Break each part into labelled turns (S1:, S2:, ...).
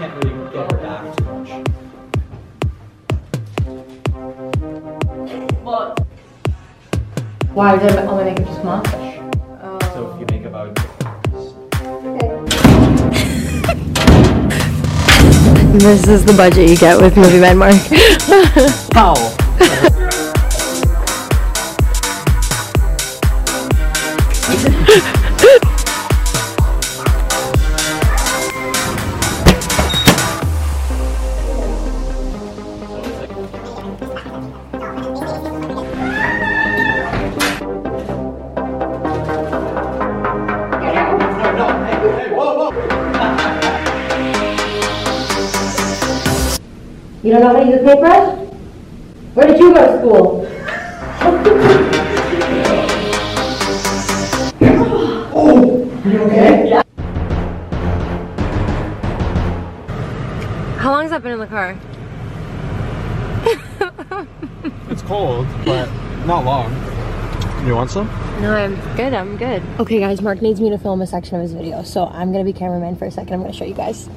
S1: can't really get her back too much.
S2: Why did all my makeup just come off?
S1: So if you make about
S2: This is the budget you get with Movie Man Mark.
S1: Foul.
S2: don't know how to use a paintbrush? Where did you go to school? Oh, you okay? Yeah. How long has that been in the car?
S3: It's cold, but not long. You want some?
S2: No, I'm good. I'm good. Okay, guys, Mark needs me to film a section of his video, so I'm gonna be cameraman for a second. I'm gonna show you guys.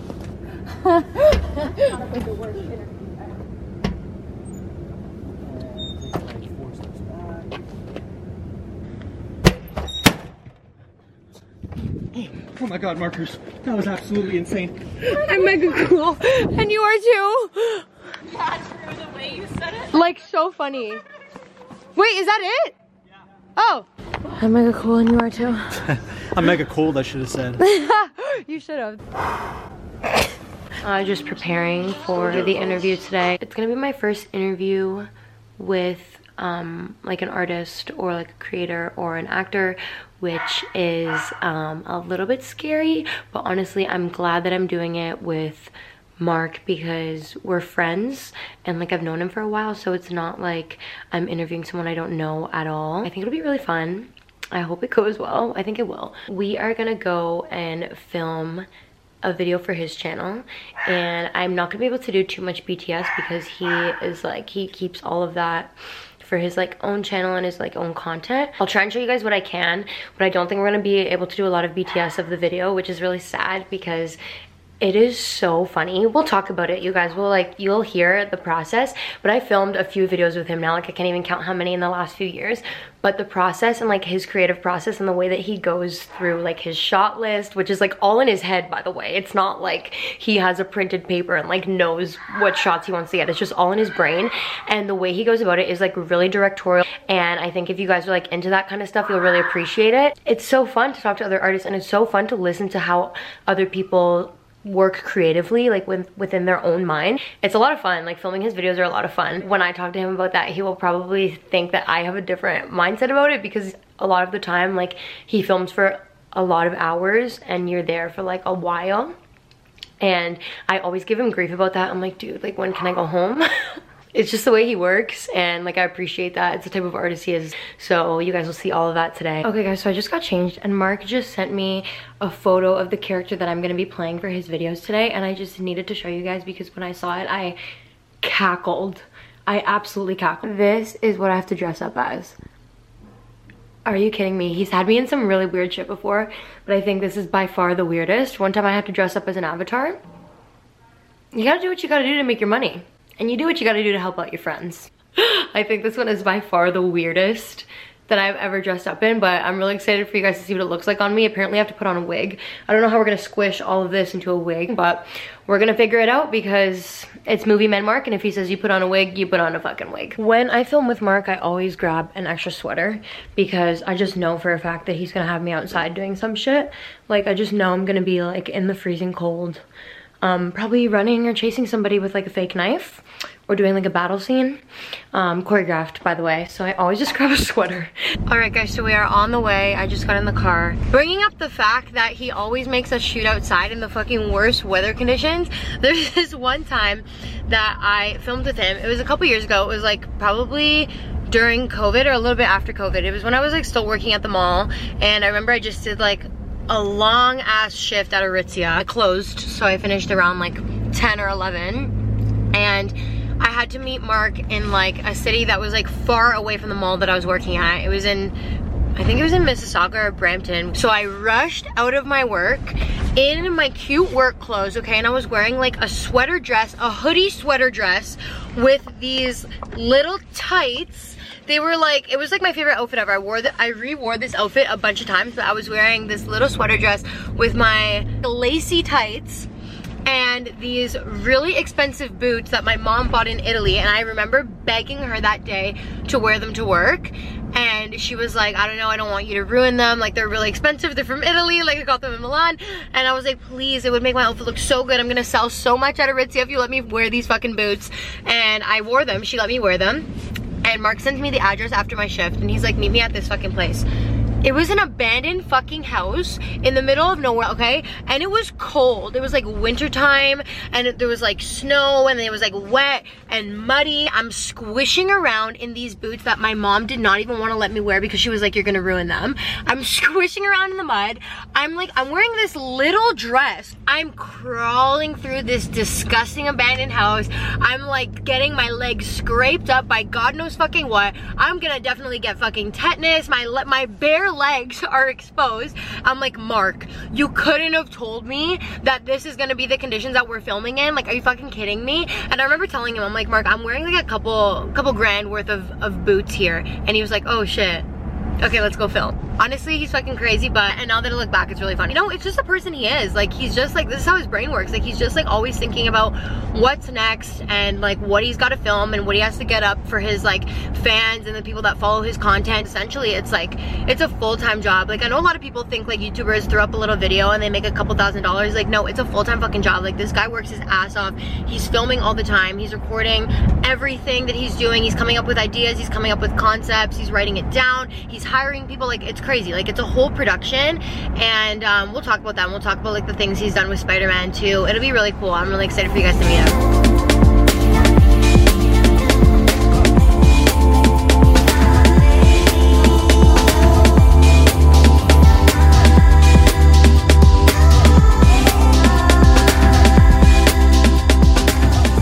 S3: My god, Marcus. That was absolutely insane.
S2: I'm mega cool, and you are too. Like so funny. Wait, is that it? Yeah. Oh. I'm mega cool, and you are too.
S3: I'm mega cold, I should have said.
S2: you should have. Uh, just preparing for the interview today. It's gonna be my first interview with um, like an artist or like a creator or an actor, which is um, a little bit scary, but honestly, I'm glad that I'm doing it with Mark because we're friends and like I've known him for a while, so it's not like I'm interviewing someone I don't know at all. I think it'll be really fun. I hope it goes well. I think it will. We are gonna go and film a video for his channel and I'm not gonna be able to do too much BTS because he is like he keeps all of that for his like own channel and his like own content. I'll try and show you guys what I can, but I don't think we're gonna be able to do a lot of BTS of the video, which is really sad because it is so funny. We'll talk about it. You guys will like, you'll hear the process. But I filmed a few videos with him now. Like I can't even count how many in the last few years. But the process and like his creative process and the way that he goes through like his shot list, which is like all in his head, by the way. It's not like he has a printed paper and like knows what shots he wants to get. It's just all in his brain. And the way he goes about it is like really directorial. And I think if you guys are like into that kind of stuff, you'll really appreciate it. It's so fun to talk to other artists and it's so fun to listen to how other people work creatively like with, within their own mind. It's a lot of fun. Like filming his videos are a lot of fun. When i talk to him about that he will probably think that i have a different mindset about it because a lot of the time like he films for a lot of hours and you're there for like a while. And i always give him grief about that. I'm like dude like when can i go home it's just the way he works and like I appreciate that. It's the type of artist he is. So you guys will see all of that today. Okay guys, so I just got changed and Mark just sent me a photo of the character that I'm gonna be playing for his videos today and I just needed to show you guys because when I saw it, I cackled. I absolutely cackled. This is what I have to dress up as. Are you kidding me? He's had me in some really weird shit before, but I think this is by far the weirdest. One time I had to dress up as an avatar. You gotta do what you gotta do to make your money. And you do what you gotta do to help out your friends. I think this one is by far the weirdest that I've ever dressed up in, but I'm really excited for you guys to see what it looks like on me. Apparently I have to put on a wig. I don't know how we're gonna squish all of this into a wig, but we're gonna figure it out because it's movie man Mark, and if he says you put on a wig, you put on a fucking wig. When I film with Mark, I always grab an extra sweater because I just know for a fact that he's gonna have me outside doing some shit. Like, I just know I'm gonna be like in the freezing cold, um, probably running or chasing somebody with like a fake knife or doing like a battle scene um choreographed by the way so i always just grab a sweater. All right guys so we are on the way. I just got in the car. Bringing up the fact that he always makes us shoot outside in the fucking worst weather conditions there's this one time that i filmed with him. It was a couple years ago. It was like probably during covid or a little bit after covid. It was when i was like still working at the mall and i remember i just did like a long ass shift at Aritzia. I closed, so I finished around like 10 or 11. And I had to meet Mark in like a city that was like far away from the mall that I was working at. It was in, I think it was in Mississauga or Brampton. So I rushed out of my work in my cute work clothes, okay? And I was wearing like a sweater dress, a hoodie sweater dress with these little tights. They were like, it was like my favorite outfit ever. I wore the, I re-wore this outfit a bunch of times, but I was wearing this little sweater dress with my lacy tights and these really expensive boots that my mom bought in Italy and I remember begging her that day to wear them to work and she was like I don't know I don't want you to ruin them like they're really expensive they're from Italy like I got them in Milan and I was like please it would make my outfit look so good I'm gonna sell so much at Aritzia if you let me wear these fucking boots and I wore them she let me wear them and Mark sends me the address after my shift and he's like meet me at this fucking place it was an abandoned fucking house in the middle of nowhere, okay? And it was cold. It was like wintertime and there was like snow and it was like wet and muddy. I'm squishing around in these boots that my mom did not even want to let me wear because she was like, you're gonna ruin them. I'm squishing around in the mud. I'm like, I'm wearing this little dress. I'm crawling through this disgusting abandoned house. I'm like getting my legs scraped up by God knows fucking what. I'm gonna definitely get fucking tetanus. My, my bare legs are exposed. I'm like, Mark, you couldn't have told me that this is gonna be the conditions that we're filming in. Like, are you fucking kidding me? And I remember telling him, I'm like, Mark, I'm wearing like a couple, couple grand worth of, of boots here. And he was like, oh shit. Okay, let's go film. Honestly, he's fucking crazy, but and now that I look back, it's really funny. No, it's just the person he is. Like, he's just like, this is how his brain works. Like, he's just like always thinking about what's next and like what he's got to film and what he has to get up for his like fans and the people that follow his content. Essentially, it's like, it's a full-time job. Like, I know a lot of people think like YouTubers throw up a little video and they make a couple thousand dollars. Like, no, it's a full-time fucking job. Like, this guy works his ass off. He's filming all the time. He's recording everything that he's doing. He's coming up with ideas. He's coming up with concepts. He's writing it down. He's hiring people. Like, it's crazy. Like, it's a whole production. And um, we'll talk about that. We'll talk about like the things he's done with Spider-Man too. It'll be really cool. I'm really excited for you guys to meet him.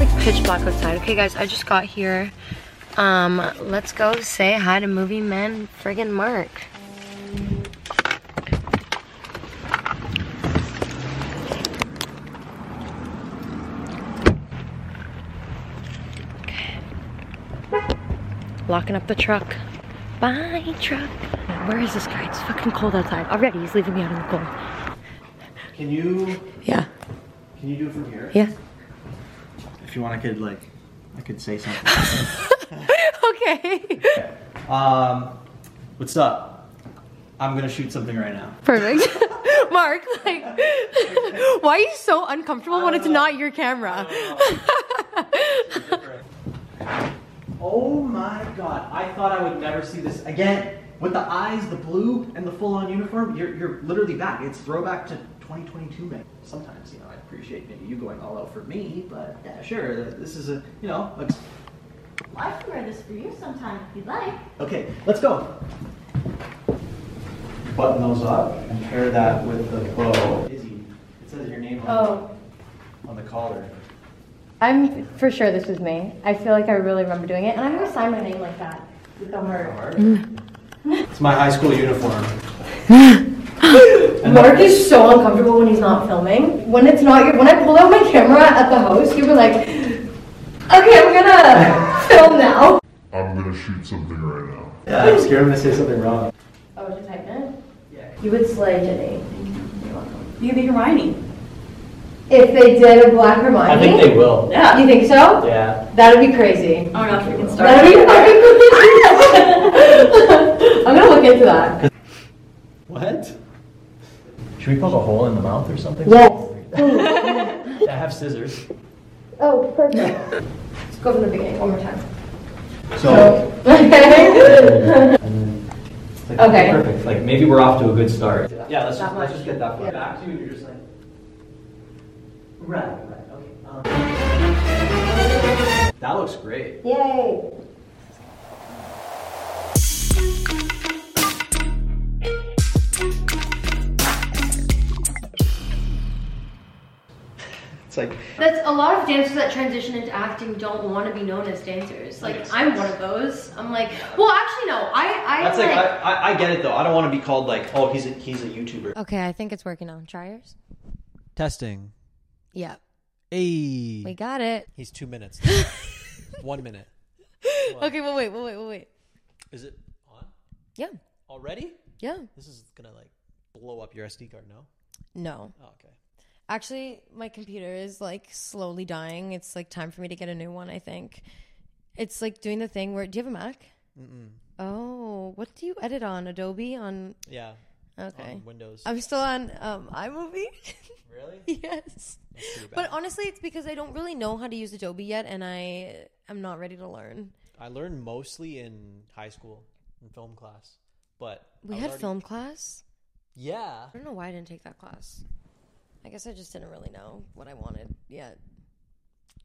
S2: It's pitch black outside. Okay guys, I just got here. Um, let's go say hi to movie man friggin' Mark. Okay. Locking up the truck. Bye, truck. Where is this guy? It's fucking cold outside. Already, he's leaving me out in the cold.
S1: Can you
S2: Yeah.
S1: can you do it from here?
S2: Yeah.
S1: If you want, I could like I could say something.
S2: okay.
S1: um, what's up? I'm gonna shoot something right now.
S2: Perfect. Mark, like, why are you so uncomfortable when it's not your camera?
S1: Oh my god, I thought I would never see this again. With the eyes, the blue, and the full-on uniform, you're, you're literally back. It's throwback to 2022, man. Sometimes, you know, I appreciate maybe you going all out for me, but yeah, sure. This is a, you know,
S4: I can wear this for you sometime if you'd like.
S1: okay, let's go. Button those up and pair that with the bow. Izzy, it says your name on,
S4: Oh,
S1: on the collar.
S4: I'm for sure this was me. I feel like I really remember doing it, and I'm gonna sign my name like that with the heart.
S1: It's my high school uniform.
S4: Mark is so uncomfortable when he's not filming. When it's not your, when I pulled out my camera at the house, you were like, "Okay, I'm gonna film now."
S5: I'm gonna shoot something right now.
S1: Yeah, I'm scared I'm gonna say something wrong.
S4: Oh, to tighten it.
S1: Yeah.
S4: You would slay Jenny.
S6: You could be Hermione.
S4: If they did a Black Hermione.
S1: I think they will.
S6: Yeah.
S4: You think so?
S1: Yeah.
S4: That'd be crazy.
S6: Oh my gosh, we can start.
S4: That'd be fucking crazy. I'm gonna look into that.
S1: What? Should we poke a hole in the mouth or something?
S4: Yes.
S1: I have scissors.
S4: Oh, perfect. Let's go from the beginning one more time.
S1: So.
S4: Okay.
S1: Like,
S4: Okay.
S1: Perfect. Like maybe we're off to a good start. Yeah, let's just, let's just get that far.
S4: Yeah.
S1: Back to you, you're just like. Right, right, okay. Um, that looks great.
S4: Yay.
S1: It's like.
S2: That's a lot of dancers that transition into acting don't want to be known as dancers. Like
S1: Makes
S2: I'm one of those. I'm like, well, actually no. I I
S1: That's like,
S2: like.
S1: I, I, I get it though. I don't want to be called like, oh, he's a, he's a YouTuber.
S2: okay, I think it's working on Try yours.
S1: Testing.
S2: Yeah,
S1: Hey.
S2: we got it.
S1: He's two minutes. One minute.
S2: Okay, well, wait, well, wait, well, wait.
S1: Is it on
S2: Yeah,
S1: already?
S2: yeah.
S1: This is gonna like blow up your SD card. No.
S2: No,
S1: Oh, okay.
S2: Actually, my computer is like slowly dying. It's like time for me to get a new one. I think it's like doing the thing where. Do you have a Mac?
S1: Mm-mm.
S2: Oh, what do you edit on? Adobe on?
S1: Yeah.
S2: Okay,
S1: On Windows.
S2: I'm still on um, iMovie.
S1: really?
S2: yes.
S1: That's pretty bad.
S2: But honestly, it's because I don't really know how to use Adobe yet, and I am not ready to learn.
S1: I learned mostly in high school in film class, but
S2: We
S1: I
S2: had
S1: already-
S2: film class.
S1: Yeah.
S2: I don't know why I didn't take that class. I guess I just didn't really know what I wanted yet.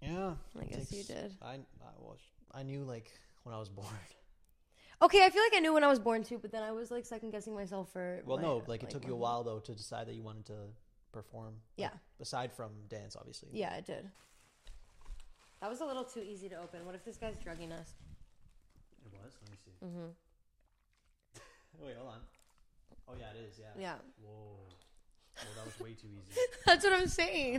S1: Yeah.
S2: I guess you did.
S1: I I, was, I knew like when I was born.
S2: Okay, I feel like I knew when I was born too, but then I was like second guessing myself for.
S1: Well,
S2: my-
S1: no, like it took you a while though to decide that you wanted to perform.
S2: Yeah.
S1: Aside from dance, obviously.
S2: Yeah, it did. That was a little too easy to open. What if this guy's drugging us?
S1: It was. Let me see.
S2: Mm-hmm.
S1: Wait, hold on. Oh yeah, it is. Yeah.
S2: Yeah,
S1: Whoa. Whoa, that was way too easy.
S2: that's what I'm saying.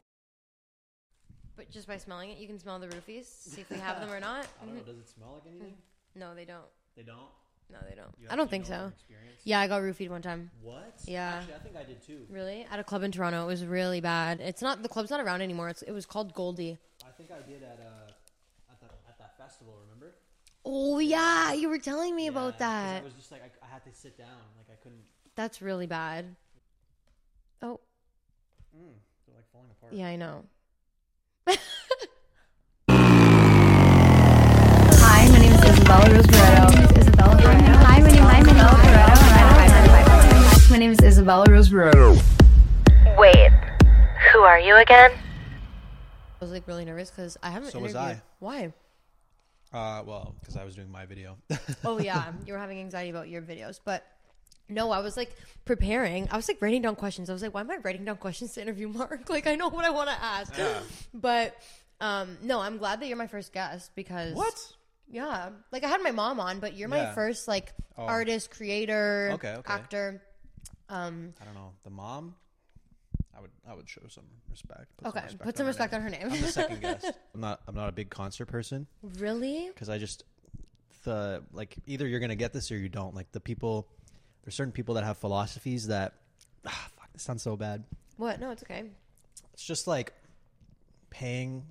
S2: But just by smelling it, you can smell the roofies. See if we have them or not.
S1: I don't know. Does it smell like anything?
S2: No, they don't.
S1: They don't.
S2: No, they don't.
S1: You
S2: I don't
S1: actually
S2: think
S1: know
S2: so.
S1: from experience?
S2: Yeah, I got roofied one time.
S1: What?
S2: Yeah.
S1: Actually, I think I did too.
S2: Really? At a club in Toronto. It was really bad. It's not the club's not around anymore. It's, it was called Goldie.
S1: I think I did at uh at that at that festival. Remember?
S2: Oh yeah, you were telling me
S1: Yeah,
S2: about
S1: 'cause
S2: that.
S1: I was just like I, I had to sit down. Like I couldn't.
S2: That's really bad. Oh
S1: Mm, they're like falling apart.
S2: yeah, I know.
S6: Hi, my name is Isabella Rosberto. Isabella Rosberto. Hi, my name, hi, my name is Isabella My name is Isabella Rosberto.
S2: Wait, who are you again? I was like really nervous because I haven't.
S1: So was
S2: interviewed.
S1: I.
S2: Why?
S1: Uh, well, because I was doing my video.
S2: Oh yeah, you were having anxiety about your videos, but no, I was like preparing. I was like writing down questions. I was like, why am I writing down questions to interview Mark? Like I know what I want to ask. But um, no, I'm glad that you're my first guest because
S1: what?
S2: Yeah, like I had my mom on, but you're my first like
S1: Oh.
S2: artist, creator,
S1: Okay, okay.
S2: actor. Um,
S1: I don't know. The mom. I would I would show some respect. Put
S2: okay, put some respect on her name.
S1: I'm the second guest. I'm not I'm not a big concert person
S2: really?
S1: because I just the like either you're gonna get this or you don't. Like the people, there's certain people that have philosophies that ah, fuck. This sounds so bad.
S2: What? No, it's okay.
S1: It's just like paying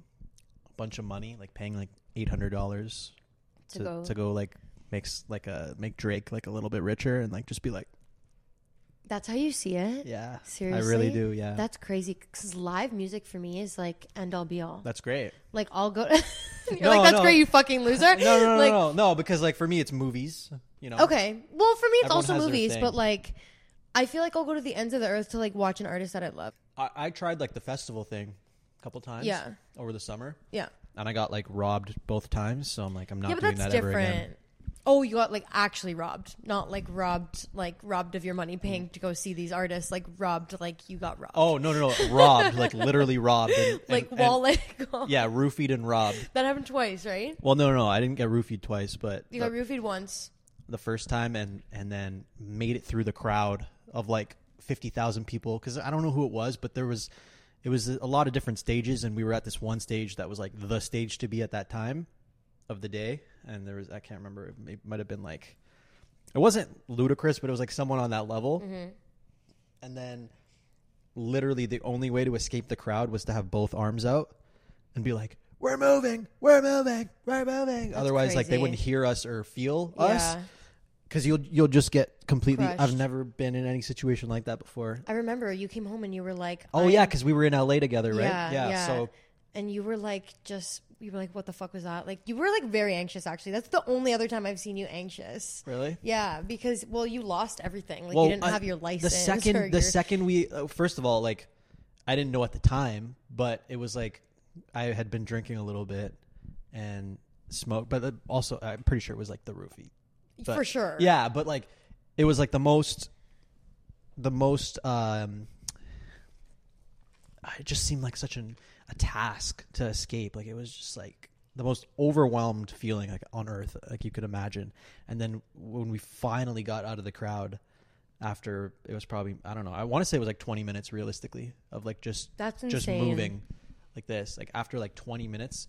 S1: a bunch of money, like paying like eight hundred dollars
S2: To
S1: to
S2: go-
S1: to go like makes like a make Drake like a little bit richer and like just be like
S2: That's how you see it.
S1: yeah
S2: Seriously,
S1: I really do yeah
S2: That's crazy because live music for me is like end all be all.
S1: that's great
S2: Like I'll go. You're
S1: No,
S2: like that's
S1: no.
S2: great, you fucking loser.
S1: no no no,
S2: like,
S1: no no because like for me it's movies you know
S2: Okay, well for me it's
S1: Everyone
S2: also movies, but like I feel like I'll go to the ends of the earth to like watch an artist that I love.
S1: I, I tried like the festival thing a couple times
S2: Yeah.
S1: over the summer
S2: Yeah,
S1: and I got like robbed both times so I'm like I'm not
S2: yeah,
S1: doing
S2: that's
S1: that ever again
S2: different. Oh, you got like actually robbed, not like robbed, like robbed of your money paying mm. to go see these artists. Like robbed, like you got robbed.
S1: oh no no no robbed like literally robbed and,
S2: like
S1: and- and-
S2: wallet. gone.
S1: yeah roofied and robbed
S2: that happened twice, right?
S1: well no no I didn't get roofied twice but
S2: You
S1: the-
S2: got roofied once.
S1: the first time and and then made it through the crowd of like 50,000 people cuz I don't know who it was but there was it was a lot of different stages and we were at this one stage that was like the stage to be at that time of the day and there was I can't remember it might have been like it wasn't Ludacris but it was like someone on that level mm-hmm. and then literally the only way to escape the crowd was to have both arms out and be like we're moving we're moving we're moving otherwise like they wouldn't hear us or feel us because you'll you'll just get completely. I've never been in any situation like that before.
S2: I remember you came home and you were like,
S1: Oh
S2: I'm-
S1: yeah, because we were in LA together, right?
S2: Yeah, yeah.
S1: So
S2: and you were like, just you were like, what the fuck was that? Like you were like very anxious. Actually, that's the only other time I've seen you anxious.
S1: really,
S2: Yeah, because well, you lost everything. Like
S1: well,
S2: you didn't
S1: I-
S2: have your license.
S1: The second, the
S2: your-
S1: second we, uh, first of all, like, I didn't know at the time, but it was like I had been drinking a little bit and smoked, but uh, also I'm pretty sure it was like the roofie. But-
S2: for sure.
S1: Yeah, but like it was like the most the most um it just seemed like such an a task to escape. Like it was just like the most overwhelmed feeling like on earth like you could imagine. And then when we finally got out of the crowd after it was probably I don't know. I want to say it was like 20 minutes realistically of like just
S2: That's
S1: just
S2: insane.
S1: moving like this. Like after like 20 minutes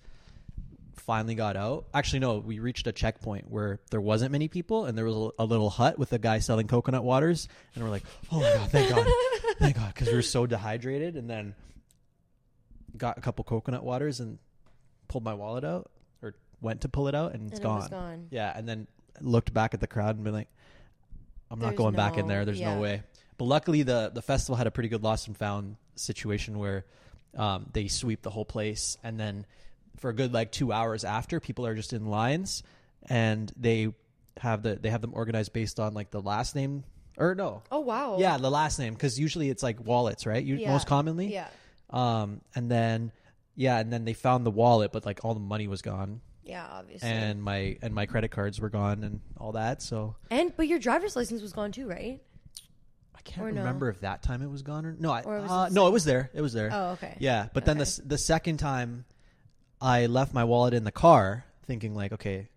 S1: finally got out. Actually no, we reached a checkpoint where there wasn't many people and there was a, a little hut with a guy selling coconut waters and we're like, "Oh my god, thank god." thank god cuz we were so dehydrated and then got a couple coconut waters and pulled my wallet out or went to pull it out and it's
S2: And it
S1: gone.
S2: was gone.
S1: Yeah, and then looked back at the crowd and been like, I'm not
S2: There's
S1: going back in there. There's
S2: yeah.
S1: no way. But luckily, the the festival had a pretty good lost and found situation where um, they sweep the whole place, and then for a good like two hours after, people are just in lines, and they have the they have them organized based on like the last name or no.
S2: Oh wow.
S1: Yeah, the last name because usually it's like wallets, right? You,
S2: Yeah.
S1: Most commonly.
S2: Yeah.
S1: Um, and then yeah, and then they found the wallet, but like all the money was gone,
S2: Yeah, obviously.
S1: and my and my credit cards were gone, and all that. So
S2: And but your driver's license was gone too, right?
S1: I can't
S2: Or no?
S1: remember if that time it was gone or no. I,
S2: Or was
S1: uh, no, it was there. It was there.
S2: Oh, okay.
S1: Yeah, but then the the second time, I left my wallet in the car, thinking like, okay,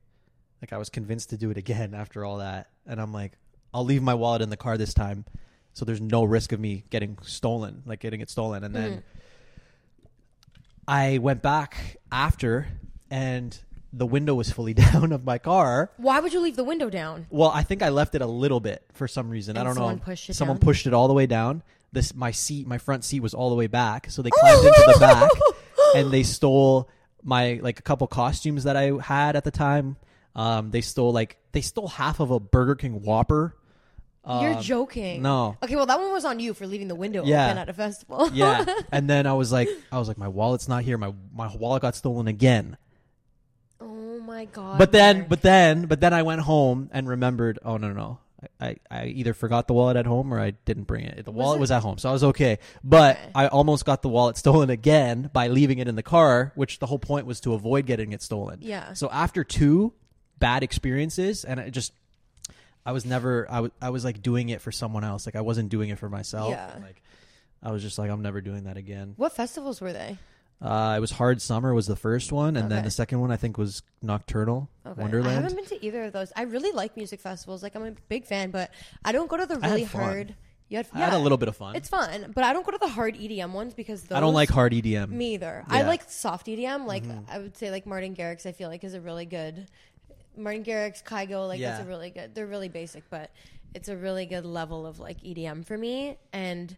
S1: like I was convinced to do it again after all that, and I'm like, I'll leave my wallet in the car this time, so there's no risk of me getting stolen, like getting it stolen, and then.
S2: Mm-hmm.
S1: I went back after, and the window was fully down of my car.
S2: Why would you leave the window down?
S1: Well, I think I left it a little bit for some reason. I don't
S2: someone
S1: know.
S2: pushed it
S1: someone
S2: down?
S1: pushed it all the way down. This my seat, my front seat was all the way back, so they climbed into the back and they stole my like a couple costumes that I had at the time. Um, they stole like they stole half of a Burger King Whopper.
S2: You're
S1: Um,
S2: joking.
S1: no.
S2: Okay, well that one was on you for leaving the window
S1: Yeah.
S2: open at a festival.
S1: Yeah, and then I was like, I was like, my wallet's not here. My my wallet got stolen again.
S2: oh my god.
S1: But then,
S2: Mark.
S1: but then, but then I went home and remembered. Oh no, no, no. I, I, I either forgot the wallet at home or I didn't bring it. The wallet
S2: it-
S1: was at home, so I was okay. But
S2: Okay.
S1: I almost got the wallet stolen again by leaving it in the car, which the whole point was to avoid getting it stolen.
S2: Yeah.
S1: So after two bad experiences, and it just, I was never, I was, I was like doing it for someone else. Like I wasn't doing it for myself.
S2: Yeah.
S1: Like I was just like, I'm never doing that again.
S2: what festivals were they?
S1: Uh, it was Hard Summer was the first one, and then the second one I think was Nocturnal
S2: Okay.
S1: Wonderland.
S2: I haven't been to either of those. I really like music festivals. Like I'm a big fan, but I don't go to the really hard. You had, fun.
S1: I had a little bit of fun.
S2: It's fun, but I don't go to the hard EDM ones because those
S1: I don't like hard EDM.
S2: Me either. I
S1: Yeah. Mm-hmm.
S2: like soft EDM. Like I would say, like Martin Garrix. I feel like is a really good. Martin Garrix, Kygo, like that's a really good. They're really basic, but it's a really good level of like EDM for me. And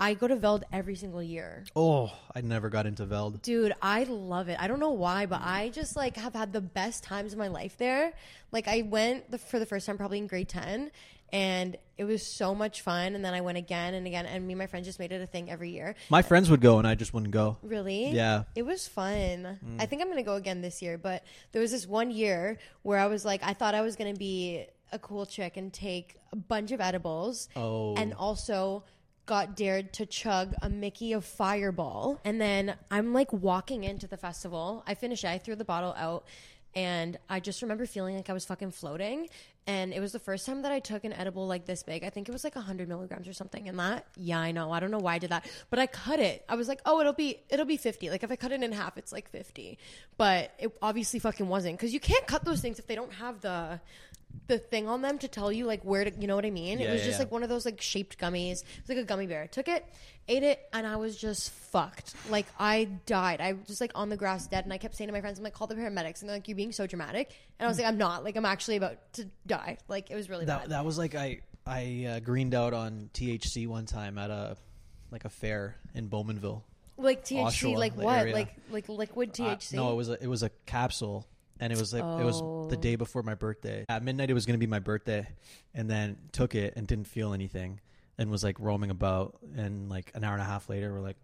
S2: I go to Veld every single year.
S1: Oh, I never got into Veld.
S2: Dude, I love it. I don't know why, but I just like have had the best times of my life there. Like I went the, for the first time probably in grade 10 and it was so much fun and then I went again and again and me and my friends just made it a thing every year.
S1: My friends would go and I just wouldn't go.
S2: Really?
S1: Yeah. Mm.
S2: It was fun. I think I'm going to go again this year, but there was this one year where I was like I thought I was going to be a cool chick and take a bunch of edibles
S1: Oh.
S2: and also got dared to chug a Mickey of Fireball. And then I'm like walking into the festival. I finished it. I threw the bottle out and I just remember feeling like I was fucking floating. And it was the first time that I took an edible like this big. I think it was like 100 milligrams or something. And that, yeah, I know. I don't know why I did that, but I cut it. I was like, oh, it'll be it'll be 50. Like if I cut it in half, it's like 50. But it obviously fucking wasn't because you can't cut those things if they don't have the the thing on them to tell you like where to you know what I mean?
S1: Yeah,
S2: it was
S1: yeah,
S2: just
S1: yeah.
S2: like one of those like shaped gummies. It was like a gummy bear. Took it, ate it, and I was just fucked. Like I died. I was just like on the grass dead, and I kept saying to my friends, "I'm like, call the paramedics," and they're like, "You're being so dramatic," and I was like, "I'm not. Like I'm actually about to die. Like it was really
S1: That
S2: bad."
S1: that was like I I uh, greened out on THC one time at a like a fair in Bowmanville.
S2: like THC,
S1: Offshore,
S2: like what?
S1: area.
S2: Like like liquid
S1: Uh,
S2: THC?
S1: no, it was a, it was a capsule, and it was like it was the
S2: Oh.
S1: day before my birthday. At midnight, it was going to be my birthday, and then took it and didn't feel anything, and was like roaming about. And like an hour and a half later, we're like,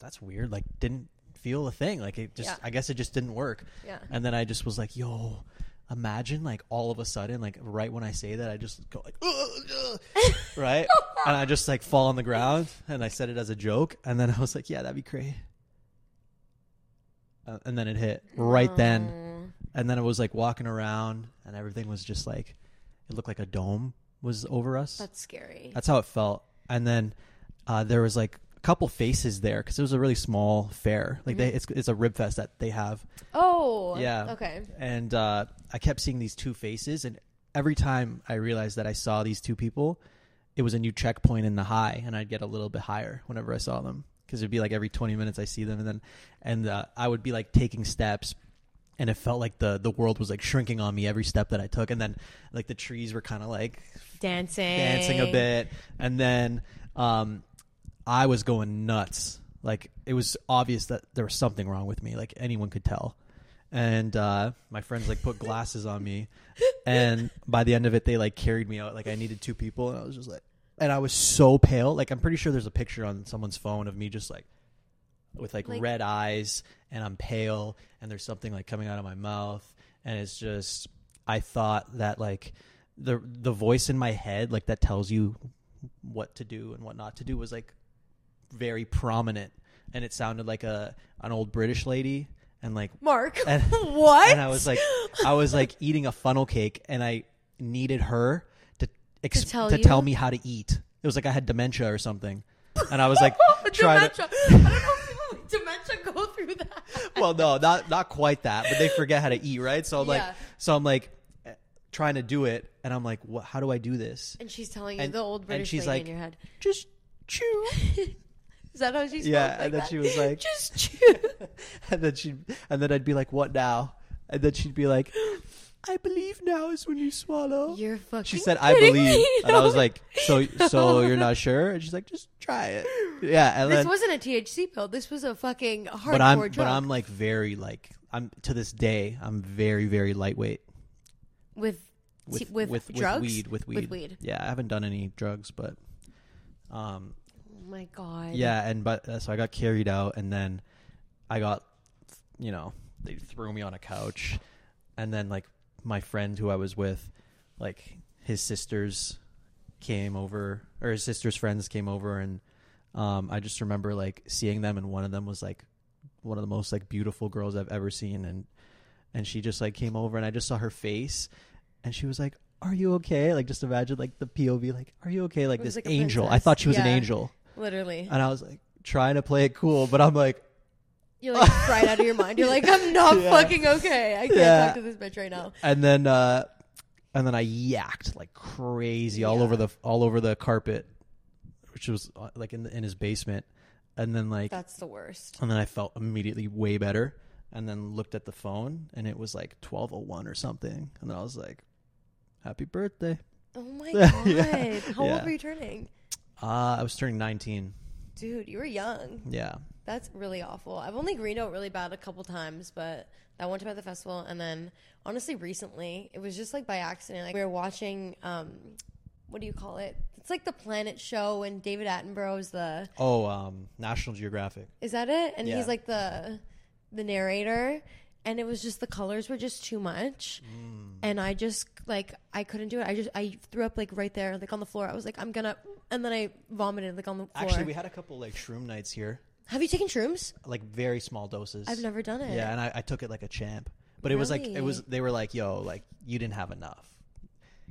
S1: "That's weird." Like didn't feel a thing. Like it just,
S2: Yeah.
S1: I guess it just didn't work.
S2: Yeah.
S1: And then I just was like, "Yo." Imagine like all of a sudden, like right when I say that, I just go like, "Ugh, ugh," right, and I just like fall on the ground, and I said it as a joke, and then I was like, "Yeah, that'd be great." Uh, and then it hit right then, and then it was like walking around, and everything was just like, it looked like a dome was over us.
S2: That's scary.
S1: That's how it felt. And then uh, there was like a couple faces there because it was a really small fair. Like they, it's it's a rib fest that they have.
S2: oh,
S1: Yeah.
S2: Okay.
S1: And uh, I kept seeing these two faces, and every time I realized that I saw these two people, it was a new checkpoint in the high, and I'd get a little bit higher whenever I saw them because it'd be like every 20 minutes I see them, and then and uh, I would be like taking steps. And it felt like the the world was like shrinking on me every step that I took, and then like the trees were kind of like
S2: Dancing.
S1: dancing a bit, and then um, I was going nuts. Like it was obvious that there was something wrong with me. Like anyone could tell. And uh, my friends like put glasses on me, and by the end of it, they like carried me out. Like I needed two people, and I was just like, and I was so pale. Like I'm pretty sure there's a picture on someone's phone of me just like with like,
S2: Like-
S1: red eyes, and I'm pale, and there's something like coming out of my mouth, and it's just I thought that like the the voice in my head like that tells you what to do and what not to do was like very prominent and it sounded like a an old british lady and like
S2: Mark,
S1: and,
S2: what?
S1: and i was like i was like eating a funnel cake and i needed her ex-
S2: To tell
S1: to tell me how to eat it was like i had dementia or something and i was like trying to
S2: dementia. I don't know if people with dementia go through that.
S1: well, no, not not quite that, but they forget how to eat, right? So I'm like, so I'm like eh, trying to do it, and I'm like, what? How do I do this?
S2: And she's telling you the old
S1: and
S2: British
S1: she's
S2: lady
S1: like,
S2: in your head.
S1: Just chew.
S2: Is that how she spoke?
S1: yeah,
S2: like
S1: and then
S2: that?
S1: she was like,
S2: just chew.
S1: and then she, and then I'd be like, what now? And then she'd be like, I believe now is when you swallow.
S2: You're fucking.
S1: she said, I believe,
S2: me.
S1: and I was like, so, so you're not sure? And she's like, just try it. Yeah, and
S2: This
S1: then,
S2: wasn't a THC pill. This was a fucking hardcore
S1: but I'm,
S2: drug.
S1: but I'm like very like, I'm to this day, I'm very, very lightweight.
S2: with
S1: with
S2: with,
S1: with,
S2: drugs.
S1: weed with weed
S2: With weed.
S1: yeah i haven't done any drugs but um
S2: Oh my god.
S1: yeah and but uh, so i got carried out and then i got you know they threw me on a couch and then like my friend who i was with like his sisters came over or his sister's friends came over and um i just remember like seeing them and one of them was like one of the most like beautiful girls i've ever seen and and she just like came over and i just saw her face and she was like are you okay? Like just imagine like the pov like are you okay? Like this
S2: like
S1: angel. I thought she was an angel.
S2: Literally.
S1: and i was like trying to play it cool but i'm like
S2: You're like fried out of your mind. You're like, I'm not
S1: Yeah.
S2: fucking okay. I can't
S1: Yeah.
S2: talk to this bitch right now.
S1: and then uh and then i yacked like crazy all over the all over the carpet which was uh, like in the, in his basement and then like
S2: That's the worst.
S1: and then i felt immediately way better and then looked at the phone and it was like 1201 or something and then i was like happy birthday
S2: Oh my
S1: Yeah.
S2: god. How
S1: Yeah.
S2: old were you turning?
S1: uh i was turning 19
S2: Dude, you were young.
S1: yeah
S2: That's really awful. I've only greened out really bad a couple times, but that one time at the festival, and then honestly, recently, it was just like by accident. Like we were watching, um, what do you call it? It's like the Planet Show, and David Attenborough is the
S1: oh um national geographic
S2: is that it? And
S1: Yeah.
S2: he's like the the narrator, and it was just the colors were just too much,
S1: Mm.
S2: and I just like I couldn't do it. I just I threw up like right there, like on the floor. I was like, I'm gonna, and then I vomited like on the floor.
S1: actually we had a couple like shroom nights here
S2: Have you taken shrooms?
S1: like very small doses
S2: I've never done it.
S1: Yeah, and I, I took it like a champ. But it was like it was
S2: Really?
S1: they were like, "Yo, like you didn't have enough."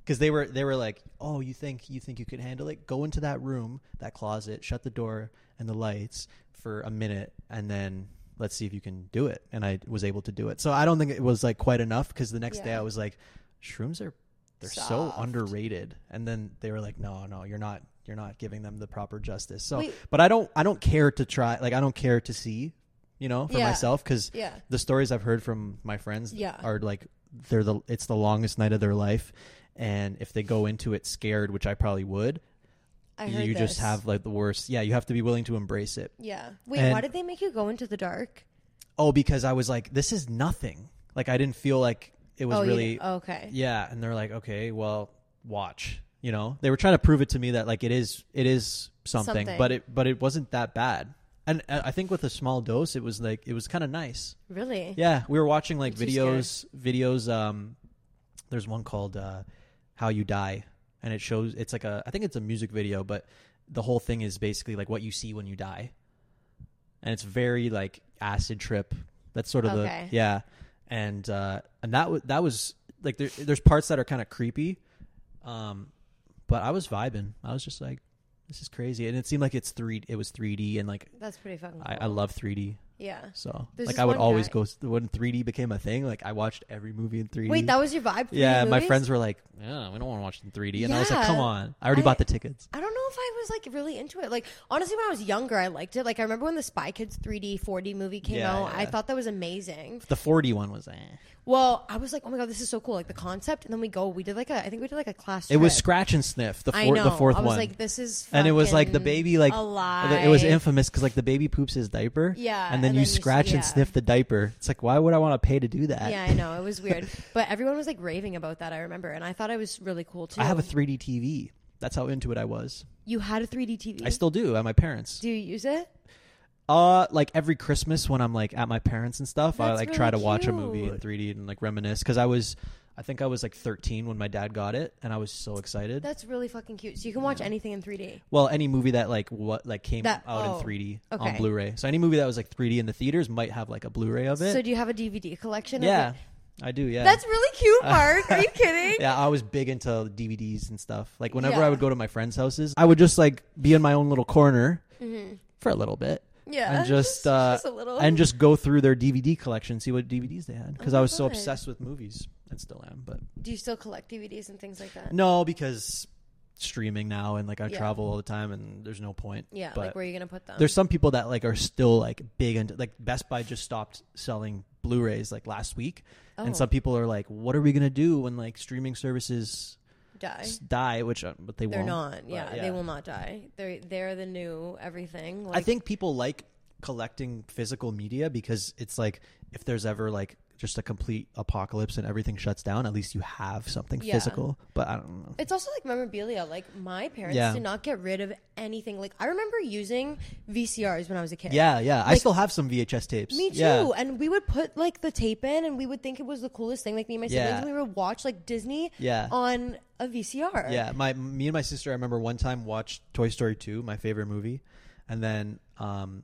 S1: Cuz they were they were like, "Oh, you think you think you could handle it? Go into that room, that closet, shut the door and the lights for a minute and then let's see if you can do it." And I was able to do it. So I don't think it was like quite enough cuz the next day
S2: Yeah.
S1: I was like, "Shrooms are they're so
S2: Soft.
S1: underrated." And then they were like, "No, no, you're not you're not giving them the proper justice." So,
S2: Wait.
S1: but I don't I don't care to try like I don't care to see, you know, for
S2: Yeah.
S1: myself cuz
S2: Yeah.
S1: the stories I've heard from my friends
S2: Yeah.
S1: are like they're the it's the longest night of their life, and if they go into it scared, which I probably would,
S2: I heard
S1: you just have like the worst. Yeah, you have to be willing to embrace it.
S2: Yeah. Wait,
S1: And-
S2: why did they make you go into the dark?
S1: Oh, because I was like, this is nothing. Like I didn't feel like it was
S2: oh,
S1: really.
S2: didn't- okay.
S1: Yeah, and they're like, okay, well, watch. You know, they were trying to prove it to me that like it is it is something,
S2: Something.
S1: but it but it wasn't that bad. And uh, I think with a small dose, it was like it was kind of nice.
S2: Really?
S1: Yeah, we were watching like
S2: too
S1: videos. Videos. Um, there's one called uh, "How You Die," and it shows. It's like a. I think it's a music video, but the whole thing is basically like what you see when you die, and it's very like acid trip. That's sort of
S2: Okay.
S1: the yeah, and uh, and that was that was like there, there's parts that are kind of creepy, um, but I was vibing. I was just like, this is crazy, and it seemed like it's three. It was 3D, and like
S2: That's pretty fucking cool.
S1: I, I love 3D.
S2: Yeah.
S1: So
S2: There's
S1: like I would always
S2: guy-
S1: go when 3D became a thing. Like I watched every movie in 3D.
S2: Wait, that was your vibe? 3D
S1: yeah. My friends were like, "Yeah, we don't want to watch in 3D," and I was like, "Come on, I already
S2: I-
S1: bought the tickets."
S2: I don't know if I was like really into it. Like honestly, when I was younger, I liked it. Like I remember when the Spy Kids 3D 4D movie came
S1: Yeah,
S2: out. I thought that was amazing.
S1: The 4D one was. Eh.
S2: Well, I was like, oh my god, this is so cool, like the concept. And then we go, we did like a, I think we did like a class.
S1: It was scratch and sniff. The
S2: I
S1: four,
S2: know.
S1: the fourth
S2: I was
S1: one.
S2: like, this is.
S1: and it was like the baby like
S2: a
S1: it was infamous because like the baby poops his diaper
S2: Yeah,
S1: and then
S2: and
S1: you
S2: then you-
S1: scratch and sniff the diaper it's like why would i want to pay to do that
S2: Yeah, I know it was weird, but everyone was like raving about that. I remember, and I thought it was really cool too.
S1: i have a 3d tv that's how into it i was
S2: You had a 3D TV.
S1: i still do at my parents
S2: do. You use it?
S1: Uh like every christmas when i'm like at my parents and stuff i
S2: That's
S1: like try to
S2: really
S1: watch a movie in 3d and like reminisce because i was i think i was like 13 when my dad got it and i was so excited
S2: That's really fucking cute. So you can watch anything in 3D.
S1: well any movie that like what like came
S2: That-
S1: out
S2: oh,
S1: in 3d
S2: okay.
S1: on blu-ray so any movie that was like 3d in the theaters might have like a blu-ray of it
S2: So do you have a DVD collection?
S1: yeah
S2: Of it?
S1: i do yeah
S2: That's really cute, Mark. Are you kidding?
S1: Yeah, I was big into DVDs and stuff. Like whenever
S2: Yeah.
S1: I would go to my friends' houses, I would just like be in my own little corner for a little bit.
S2: Yeah,
S1: and just, uh,
S2: just little.
S1: and just go through their DVD collection, see what DVDs they had, because
S2: Oh
S1: I was so obsessed with movies and still am. But
S2: Do you still collect DVDs and things like that?
S1: no, because streaming now and like I
S2: Yeah.
S1: travel all the time and there's no point.
S2: Yeah,
S1: but
S2: like where are you gonna put them?
S1: there's some people that like are still like big and like Best Buy just stopped selling Blu-rays like last week,
S2: Oh.
S1: and some people are like, "What are we gonna do when like streaming services?"
S2: Die.
S1: die, which uh, but they
S2: They're
S1: won't.
S2: not.
S1: But,
S2: Yeah, they will not die. They're they're the new everything. Like,
S1: I think people like collecting physical media because it's like if there's ever like just a complete apocalypse and everything shuts down, at least you have something
S2: Yeah.
S1: physical. But I don't know.
S2: It's also like memorabilia. Like my parents
S1: Yeah.
S2: did not get rid of anything. Like I remember using VCRs when I was a kid.
S1: Yeah, yeah. I
S2: Like-
S1: still have some VHS tapes.
S2: Me too.
S1: Yeah.
S2: And we would put like the tape in and we would think it was the coolest thing. Like me and my siblings,
S1: Yeah.
S2: and we would watch like Disney
S1: Yeah.
S2: on a VCR.
S1: Yeah, my me and my sister. I remember one time watched Toy Story two, my favorite movie, and then um,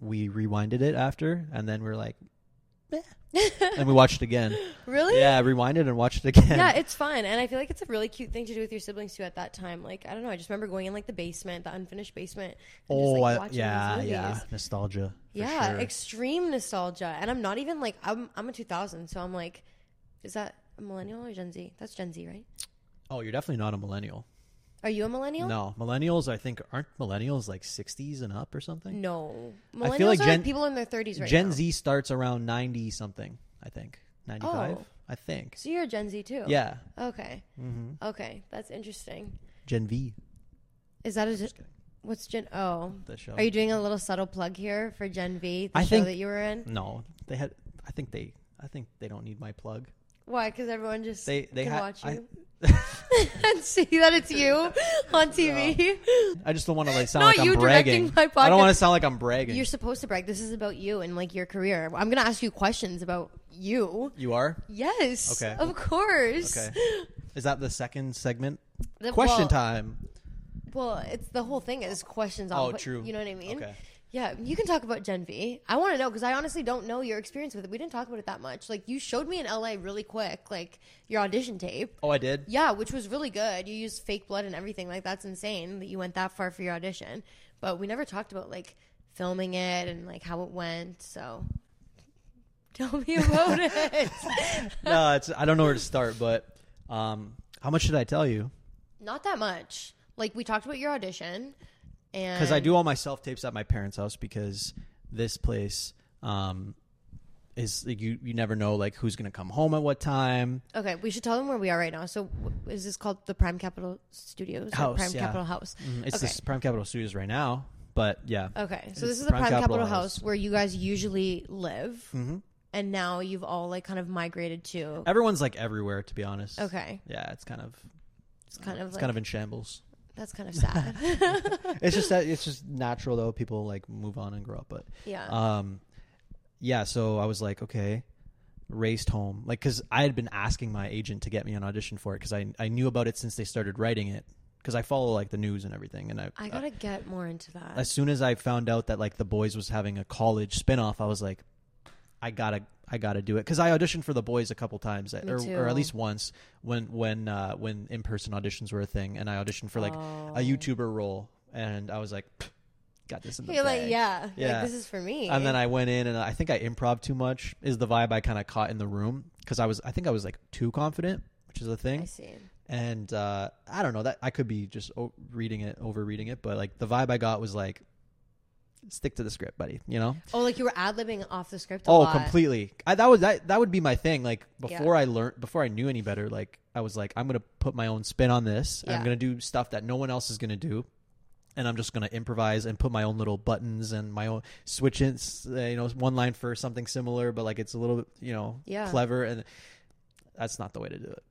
S1: we rewinded it after, and then we are like. And we watched it again.
S2: Really?
S1: Yeah, rewinded and watched it again.
S2: Yeah, it's fun, and I feel like it's a really cute thing to do with your siblings too. At that time, like I don't know, I just remember going in like the basement, the unfinished basement. And
S1: oh,
S2: just, like,
S1: I-
S2: watching
S1: yeah,
S2: these
S1: yeah, nostalgia.
S2: yeah,
S1: sure.
S2: extreme nostalgia, and I'm not even like I'm I'm a 2000, so I'm like, is that a millennial or Gen Z? That's Gen Z, right?
S1: oh, you're definitely not a millennial.
S2: Are you a millennial?
S1: No, millennials. I think aren't millennials like 60s and up or something.
S2: No. Millennials
S1: I feel like
S2: are
S1: Gen-
S2: people in their 30s right now.
S1: Gen
S2: now.
S1: Z starts around 90 something. I think 95.
S2: Oh.
S1: I think.
S2: So you're a Gen Z too.
S1: Yeah,
S2: Okay.
S1: hmm
S2: Okay, that's interesting.
S1: Gen V.
S2: Is that a
S1: Just kidding.
S2: what's Gen? Oh,
S1: The show.
S2: are you doing a little subtle plug here for Gen V, the
S1: I
S2: show
S1: think-
S2: that you were in?
S1: No, they had. I think they. I think they don't need my plug.
S2: Why? Because everyone just
S1: They they
S2: can
S1: ha-
S2: watch
S1: I-
S2: you and see that it's you on TV.
S1: I just don't want to like sound
S2: Not
S1: like
S2: you
S1: I'm
S2: directing
S1: bragging.
S2: my
S1: I don't want to sound like I'm bragging.
S2: You're supposed to brag. This is about you and like your career. I'm gonna ask you questions about you.
S1: you are
S2: Yes.
S1: Okay.
S2: Of course.
S1: okay. Is that the second segment?
S2: The-
S1: Question
S2: well,
S1: time.
S2: Well, it's the whole thing is questions.
S1: Oh,
S2: on que-
S1: true.
S2: You know what I mean?
S1: Okay.
S2: Yeah, you can talk about Gen V. I want to know because I honestly don't know your experience with it. We didn't talk about it that much. Like you showed me in LA really quick, like your audition tape.
S1: Oh, I did.
S2: Yeah, which was really good. You used fake blood and everything. Like that's insane that you went that far for your audition. But we never talked about like filming it and like how it went. So tell me about it.
S1: no, it's. I don't know where to start, but um, how much should I tell you?
S2: Not that much. Like we talked about your audition, and
S1: Because I do all my self tapes at my parents' house because this place um, is like you. You never know like who's gonna come home at what time.
S2: Okay, we should tell them where we are right now. So, is this called the Prime Capital Studios? or
S1: House,
S2: Prime
S1: yeah.
S2: Capital House.
S1: Mm, It's this Prime Capital Studios right now, but yeah.
S2: Okay, so
S1: It's
S2: this is the
S1: Prime Capital House.
S2: Where you guys usually live,
S1: hmm
S2: and now you've all like kind of migrated to.
S1: Everyone's like everywhere, to be honest.
S2: Okay,
S1: Yeah, it's kind of
S2: it's kind of
S1: it's
S2: like
S1: kind of in shambles.
S2: That's kind of sad.
S1: it's just that it's just natural though. People like move on and grow up, but
S2: yeah.
S1: um, yeah. So I was like, okay, raced home, like because I had been asking my agent to get me an audition for it because I I knew about it since they started writing it because I follow like the news and everything, and I
S2: I gotta get more into that.
S1: as soon as I found out that like the boys was having a college spinoff, I was like, I gotta, I gotta do it because I auditioned for the boys a couple times,
S2: Me
S1: or, or at least once when when uh, when in person auditions were a thing, and I auditioned for like
S2: Oh.
S1: a YouTuber role, and I was like, got this in the
S2: You're like,
S1: bag.
S2: yeah,
S1: Yeah.
S2: Like, this is for me.
S1: And then I went in and I think I improv too much is the vibe I kind of caught in the room because I was I think I was like too confident, which is a thing.
S2: I see.
S1: And uh, I don't know that I could be just o- reading it, over reading it, but like the vibe I got was like, stick to the script, buddy. You know?
S2: Oh, like you were ad libbing off the script.
S1: Oh,
S2: lot.
S1: completely. I, that was that. That would be my thing. Like
S2: Yeah.
S1: before I learned, before I knew any better, like I was like, I'm gonna put my own spin on this. and I'm gonna do stuff that no one else is gonna do, and I'm just gonna improvise and put my own little buttons and my own switch ins. Uh, you know, one line for something similar, but like it's a little bit, you know,
S2: Yeah.
S1: clever, and that's not the way to do it.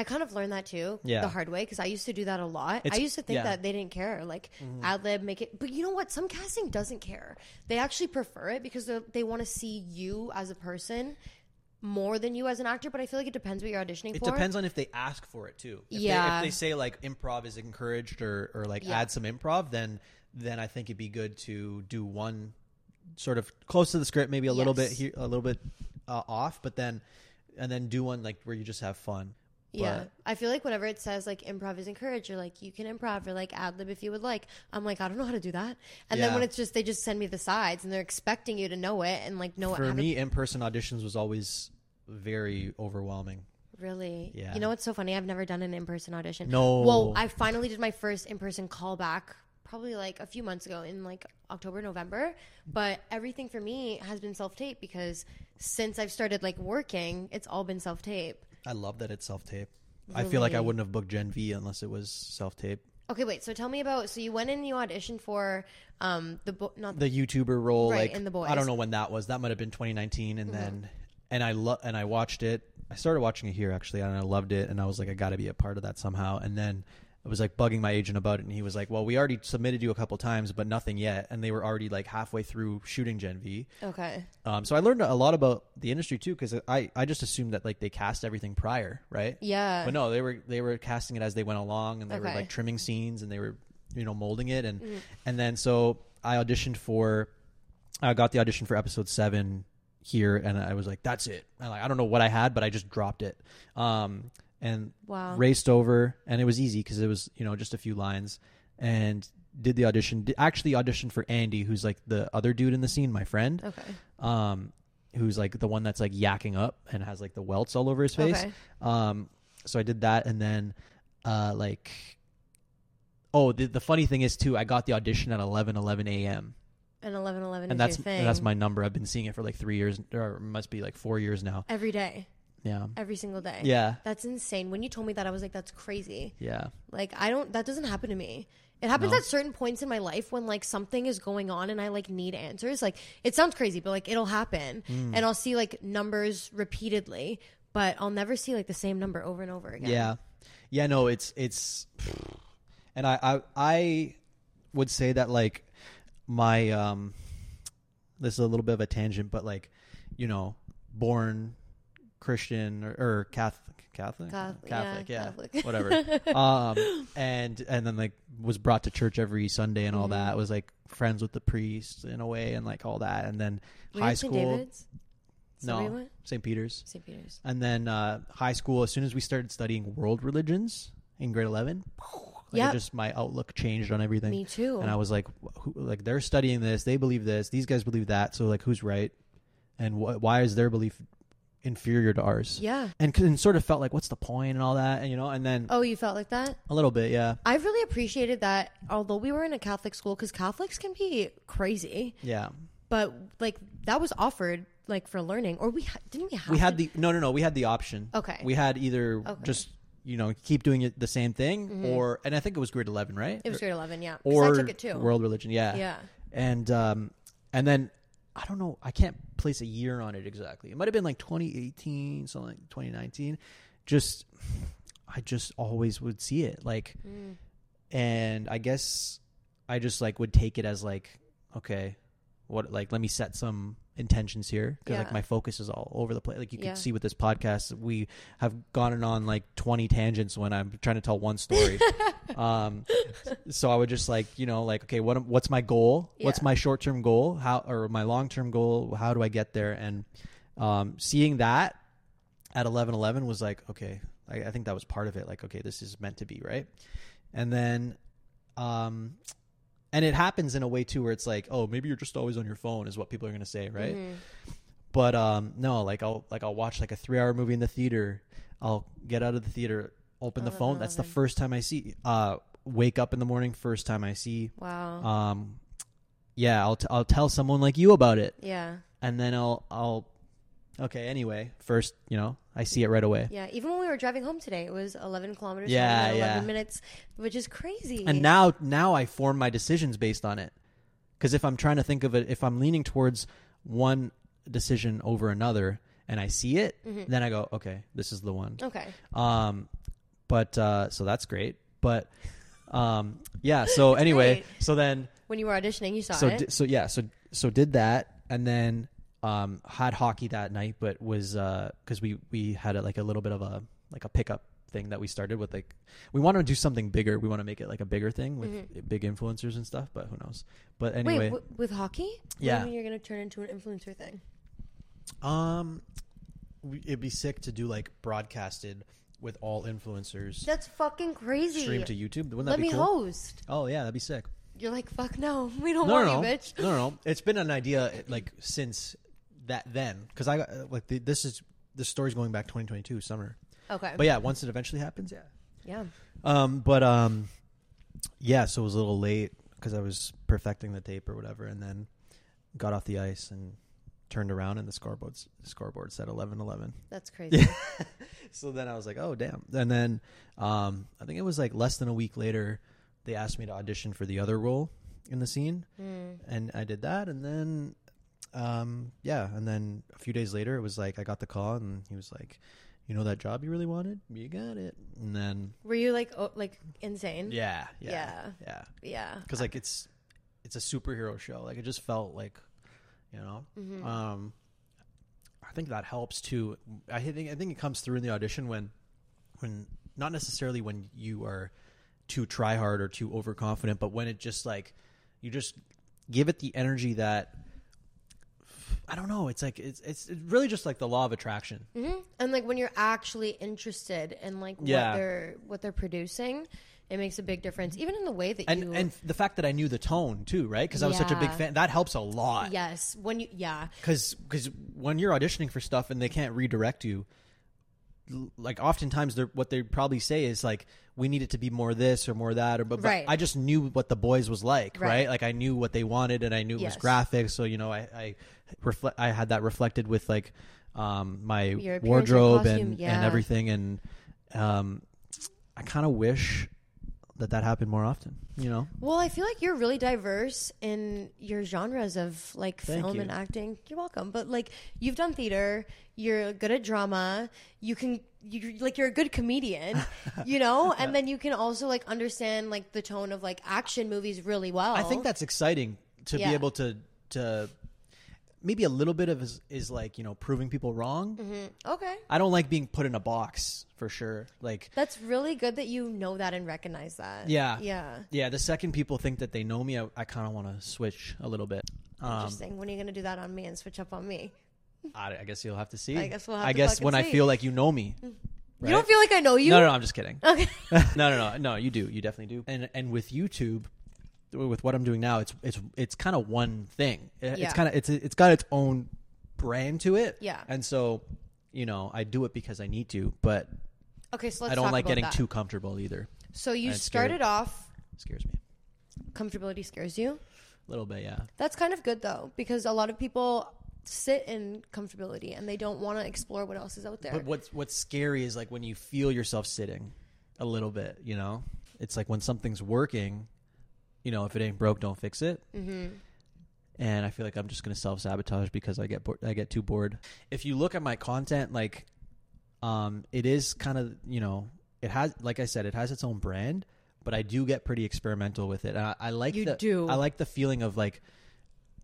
S2: I kind of learned that too,
S1: Yeah.
S2: the hard way, because I used to do that a lot.
S1: It's-
S2: I used to think
S1: yeah. Mm-hmm.
S2: that they didn't care, like ad lib, make it. But you know what? Some casting doesn't care. They actually prefer it because they're- want to see you as a person more than you as an actor. But I feel like it depends what you're auditioning
S1: It
S2: for.
S1: It depends on if they ask for it too. If
S2: Yeah.
S1: They, if they say like improv is encouraged or, or like
S2: Yeah.
S1: add some improv, then then I think it'd be good to do one sort of close to the script, maybe a little bit here, a little bit uh, off, but then and then do one like where you just have fun.
S2: Yeah,
S1: But-
S2: I feel like whenever it says like improv is encouraged, or like you can improv or like ad lib if you would like, I'm like I don't know how to do that. And then
S1: Yeah.
S2: when it's just they just send me the sides and they're expecting you to know it and like know
S1: For
S2: how
S1: me, in person auditions was always very overwhelming.
S2: really.
S1: Yeah.
S2: You know what's so funny? I've never done an in person audition.
S1: No.
S2: Well, I finally did my first in person callback probably like a few months ago in like October, November. But everything for me has been self tape because since I've started like working, it's all been self tape.
S1: I love that it's self tape. I feel like I wouldn't have booked Gen V unless it was self tape.
S2: Okay, wait. So tell me about. So you went in and you auditioned for um the bo- not
S1: the YouTuber role,
S2: Right,
S1: like
S2: in The Boys.
S1: I don't know when that was. That might have been 2019, and then and I lo- and I watched it. I started watching it here actually, and I loved it, and I was like, I got to be a part of that somehow. And then I was like bugging my agent about it, and he was like, Well, we already submitted you a couple times, but nothing yet, and they were already like halfway through shooting Gen V.
S2: Okay.
S1: Um, so I learned a lot about the industry too, because I I just assumed that like they cast everything prior, right?
S2: Yeah.
S1: But no, they were they were casting it as they went along, and they were like trimming scenes, and they were you know molding it, and and then so I auditioned for, I got the audition for episode seven here, and I was like, that's it. And like I don't know what I had, but I just dropped it, um, and
S2: Wow.
S1: raced over, and it was easy because it was you know just a few lines, and did the audition. Did, actually auditioned for Andy, who's like the other dude in the scene, my friend
S2: Okay.
S1: um, who's like the one that's like yakking up and has like the welts all over his face.
S2: Okay.
S1: Um, so I did that, and then uh, like, oh, the, the funny thing is too, I got the audition at 11, 11 a.m.
S2: And eleven eleven
S1: and that's and that's my number. I've been seeing it for like three years, or it must be like four years now.
S2: every day,
S1: Yeah,
S2: every single day.
S1: yeah,
S2: That's insane. When you told me that, I was like, that's crazy.
S1: yeah.
S2: Like I don't. That doesn't happen to me. It happens
S1: No.
S2: at certain points in my life when like something is going on and I like need answers. Like it sounds crazy, but like it'll happen,
S1: Hmm.
S2: and I'll see like numbers repeatedly, but I'll never see like the same number over and over again.
S1: Yeah, yeah. No, it's it's, and I I I would say that like my um, this is a little bit of a tangent, but like you know, born Christian or, or Catholic, Catholic,
S2: Catholic, yeah, Catholic.
S1: whatever. um, and and then like was brought to church every Sunday and all
S2: Mm-hmm.
S1: that. Was like friends with the priest in a way and like all that. And then
S2: Were
S1: high
S2: St.
S1: school,
S2: David's? Is that where you
S1: no. St. Peter's.
S2: St. Peter's.
S1: And then uh, high school, as soon as we started studying world religions in grade eleven, like it just my outlook changed on everything.
S2: Me too.
S1: And I was like, who, like they're studying this, they believe this, these guys believe that. So like, who's right? And wh- why is their belief inferior to ours?
S2: Yeah.
S1: And, and sort of felt like, what's the point and all that, and you know. And then
S2: Oh, you felt like that?
S1: a little bit, yeah,
S2: I've really appreciated that. Although we were in a Catholic school, because Catholics can be crazy,
S1: yeah.
S2: but like that was offered like for learning, or we ha- didn't we have
S1: We had
S2: to-
S1: the no, no, no. We had the option.
S2: Okay.
S1: We had either
S2: Okay. Mm-hmm.
S1: just you know keep doing it the same thing, or and I think it was grade eleven, right?
S2: It was grade eleven, yeah.
S1: or
S2: I took it too.
S1: world religion yeah
S2: Yeah.
S1: and um and then i don't know. I can't place a year on it exactly. It might have been like 2018 something like 2019 just i just always would see it like
S2: Mm.
S1: and i guess i just like would take it as like okay what like let me set some intentions here because like my focus is all over the place like you can
S2: Yeah.
S1: see with this podcast we have gone on like 20 tangents when i'm trying to tell one story. Um so i would just like you know like okay what what's my goal? What's my short-term goal? How or my long-term goal? How do i get there? And um seeing that at 11 11 was like okay I, I think that was part of it like okay this is meant to be right? And then um and it happens in a way too where it's like, oh, maybe you're just always on your phone, is what people are gonna say, right?
S2: Mm-hmm.
S1: But um, no, like I'll like I'll watch like a three hour movie in the theater. I'll get out of the theater, open the phone. That's the first time I see. Uh, wake up in the morning, first time I see.
S2: Wow.
S1: Um, yeah, I'll t- I'll tell someone like you about it,
S2: yeah.
S1: and then I'll I'll. Okay. Anyway, first, you know, I see it right away.
S2: Yeah. Even when we were driving home today, it was 11 kilometers.
S1: Yeah,
S2: home in 11
S1: yeah.
S2: minutes, which is crazy.
S1: And now now I form my decisions based on it. Because if I'm trying to think of it, if I'm leaning towards one decision over another, and I see it,
S2: Mm-hmm.
S1: then I go, okay, this is the one.
S2: okay.
S1: Um, but uh, so that's great. But um, yeah. So anyway,
S2: great.
S1: so then
S2: When you were auditioning, you saw
S1: so
S2: it.
S1: di- so yeah. So so did that, and then um, had hockey that night, but was because we we had a, like a little bit of a like a pickup thing that we started with like we want to do something bigger we want to make it like a bigger thing with big influencers and stuff but who knows but
S2: Mm-hmm. Wait,
S1: anyway
S2: w- with hockey? What do
S1: Yeah.
S2: you mean you're going to turn into an influencer thing?
S1: um we- it'd be sick to do like broadcasted with all influencers
S2: That's fucking crazy.
S1: stream to youtube wouldn't that
S2: Let
S1: be
S2: me
S1: cool
S2: host.
S1: oh yeah that'd be sick
S2: You're like, fuck no. We don't
S1: no,
S2: want
S1: no,
S2: you,
S1: no.
S2: bitch.
S1: No, no, no. It's been an idea like since that then because I got like the, this is the story's going back 2022 summer.
S2: Okay.
S1: But yeah, once it eventually happens, yeah.
S2: yeah.
S1: Um, but um, yeah. So it was a little late because I was perfecting the tape or whatever, and then got off the ice and turned around and the scoreboard scoreboard said 11-11.
S2: That's crazy.
S1: So then I was like, oh damn. And then um, I think it was like less than a week later, they asked me to audition for the other role in the scene, and I did that. And then um, yeah, and then a few days later, it was like I got the call, and he was like, you know that job you really wanted, you got it. And then
S2: Were you like, oh, like insane?
S1: yeah, yeah,
S2: Yeah.
S1: yeah,
S2: Yeah.
S1: because like it's it's a superhero show. Like it just felt like, you know,
S2: Mm-hmm.
S1: um, I think that helps too. I think I think it comes through in the audition when, when not necessarily when you are too try hard or too overconfident, but when it just like you just give it the energy that. I don't know. It's like it's it's it's really just like the law of attraction.
S2: hmm And like when you're actually interested in like
S1: Yeah.
S2: what they're what they're producing, it makes a big difference. Even in the way that
S1: And
S2: you
S1: and the fact that I knew the tone too, right? Because I was such a big
S2: Yeah.
S1: fan. That helps a lot.
S2: yes, when you yeah,
S1: because when you're auditioning for stuff and they can't redirect you l- like oftentimes they're what they probably say is like we need it to be more this or more that or but, but
S2: Right.
S1: i just knew what the boys was like right,
S2: Right.
S1: like i knew what they wanted and i knew it
S2: Yes.
S1: was graphic so you know i i reflect i had that reflected with like um my wardrobe
S2: costume,
S1: and and everything and um i kind of wish that that happened more often you know
S2: Well, I feel like you're really diverse in your genres of like
S1: Thank
S2: film
S1: you.
S2: and acting. You're welcome. But like you've done theater, you're good at drama. You can you like you're a good comedian, you know, and then you can also like understand like the tone of like action movies really well.
S1: I think that's exciting to
S2: Yeah.
S1: be able to to maybe a little bit of is, is like you know proving people wrong.
S2: okay.
S1: I don't like being put in a box for sure. Like
S2: That's really good that you know that and recognize that.
S1: yeah,
S2: Yeah.
S1: yeah. The second people think that they know me, I, I kind of want to switch a little bit. Um,
S2: Interesting. when are you gonna do that on me and switch up on me?
S1: I, I guess you'll have to see.
S2: I guess we'll have to
S1: see.
S2: I guess
S1: when I feel like you know me.
S2: You don't feel like I know you?
S1: No, no, no. I'm just kidding.
S2: Okay.
S1: no, no, no, no. You do. You definitely do. And and with YouTube, with what I'm doing now, it's it's it's kind of one thing. It-
S2: Yeah.
S1: It's kind of it's it's got its own brand to it.
S2: Yeah.
S1: And so, you know, I do it because I need to, but
S2: Okay, so let's
S1: I don't like getting
S2: that.
S1: too comfortable either.
S2: So you
S1: and it's scary.
S2: started off
S1: scares me
S2: comfortability scares you.
S1: a little bit. Yeah.
S2: That's kind of good though, because a lot of people sit in comfortability and they don't want to explore what else is out there.
S1: But what's what's scary is like when you feel yourself sitting a little bit. You know, it's like when something's working. You know, if it ain't broke, don't fix it.
S2: mm-hmm.
S1: and I feel like I'm just gonna self sabotage because I get bored, I get too bored. If you look at my content, like, um, it is kind of you know it has like I said, it has its own brand, but I do get pretty experimental with it. And I, I like
S2: You
S1: the,
S2: do.
S1: I like the feeling of like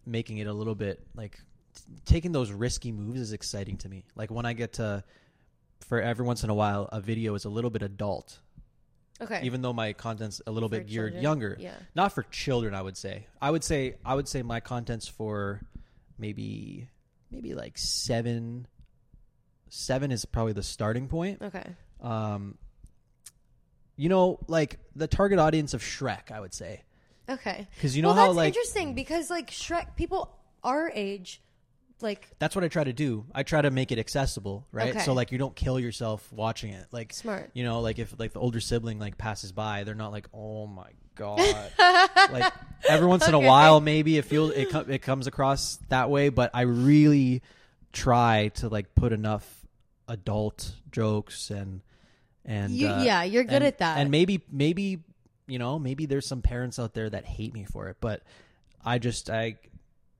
S1: making it a little bit like t- taking those risky moves is exciting to me. Like when I get to for every once in a while a video is a little bit adult
S2: Okay.
S1: even though my content's a little
S2: For
S1: bit geared
S2: children?
S1: younger.
S2: Yeah.
S1: Not for children, I would say. I would say I would say my content's for maybe maybe like seven. Seven is probably the starting point.
S2: okay.
S1: Um, you know, like the target audience of Shrek, I would say,
S2: Okay.
S1: Because you know
S2: well,
S1: how,
S2: that's
S1: like-
S2: interesting because like Shrek, people our age, like
S1: That's what I try to do. I try to make it accessible, right?
S2: Okay.
S1: So like you don't kill yourself watching it. Like
S2: Smart.
S1: You know, like if like the older sibling like passes by, they're not like, "Oh my god." like every once in a while maybe it feels it co- it comes across that way, but I really try to like put enough adult jokes and and
S2: You-
S1: uh,
S2: yeah, you're good
S1: and-
S2: at that.
S1: And maybe maybe you know, maybe there's some parents out there that hate me for it, but I just I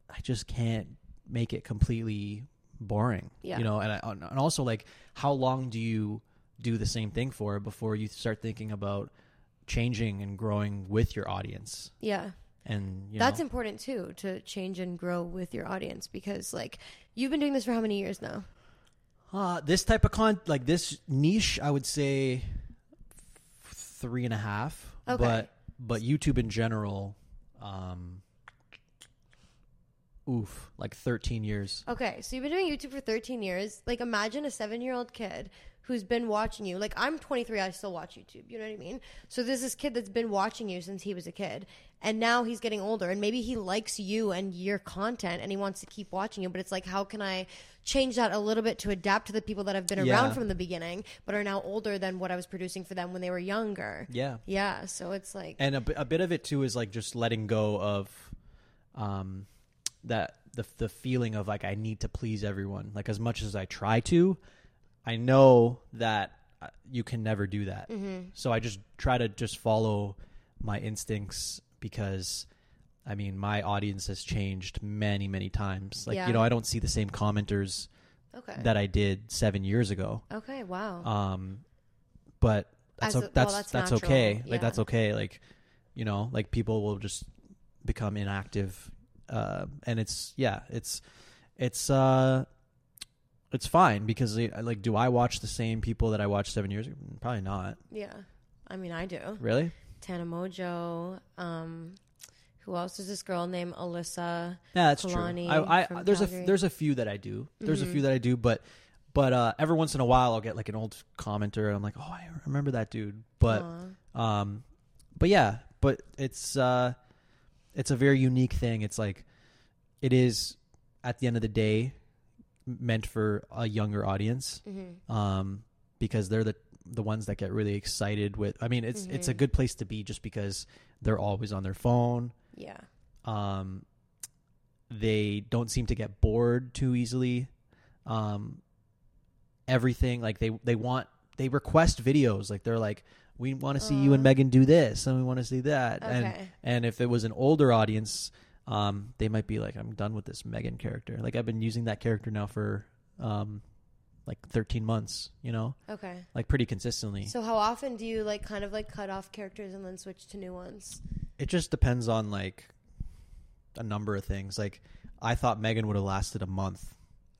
S1: I just can't make it completely boring.
S2: Yeah.
S1: You know, and I, and also like how long do you do the same thing for before you start thinking about changing and growing with your audience?
S2: yeah.
S1: And you
S2: That's
S1: know,
S2: important too to change and grow with your audience because like you've been doing this for how many years now?
S1: uh, this type of con like this niche, I would say three and a half.
S2: Okay.
S1: But but YouTube in general, um, oof, like thirteen years.
S2: Okay, so you've been doing YouTube for 13 years. Like, imagine a seven year old kid who's been watching you. Like, I'm 23, I still watch YouTube. You know what I mean? So there's this kid that's been watching you since he was a kid, and now he's getting older, and maybe he likes you and your content, and he wants to keep watching you. But it's like, how can I change that a little bit to adapt to the people that have been
S1: Yeah.
S2: around from the beginning, but are now older than what I was producing for them when they were younger?
S1: Yeah.
S2: Yeah, so it's like,
S1: and a, a bit of it too is like just letting go of um that the the feeling of like I need to please everyone like as much as I try to I know that uh, you can never do that so I just try to just follow my instincts because I mean my audience has changed many many times like
S2: Yeah.
S1: you know I don't see the same commenters
S2: okay.
S1: that I did 7 years ago
S2: okay, wow.
S1: um but that's o-
S2: a- well,
S1: that's
S2: that's
S1: that's, okay
S2: yeah.
S1: like that's okay like you know like people will just become inactive uh and it's yeah it's it's uh it's fine because like do i watch the same people that i watched seven years ago probably not
S2: yeah. I mean, I do.
S1: really
S2: Tana Mongeau. Um, who else is this girl named Alyssa?
S1: yeah that's
S2: Kalani
S1: true i, I there's
S2: Calgary.
S1: a there's a few that i do there's
S2: Mm-hmm.
S1: a few that i do but but uh every once in a while i'll get like an old commenter and i'm like oh i remember that dude but. Um, but yeah, but it's uh, it's a very unique thing. It's like it is at the end of the day meant for a younger audience,
S2: Mm-hmm.
S1: um, because they're the the ones that get really excited with. I mean, it's it's a
S2: Mm-hmm.
S1: good place to be just because they're always on their phone.
S2: yeah.
S1: Um, they don't seem to get bored too easily. Um, everything like they they want they request videos like they're like we want to see you and Megan do this and we want to see that and
S2: Okay.
S1: and if it was an older audience um they might be like I'm done with this Megan character like I've been using that character now for um like 13 months you know
S2: Okay.
S1: like pretty consistently
S2: So how often do you like kind of like cut off characters and then switch to new ones?
S1: it just depends on like a number of things like I thought Megan would have lasted a month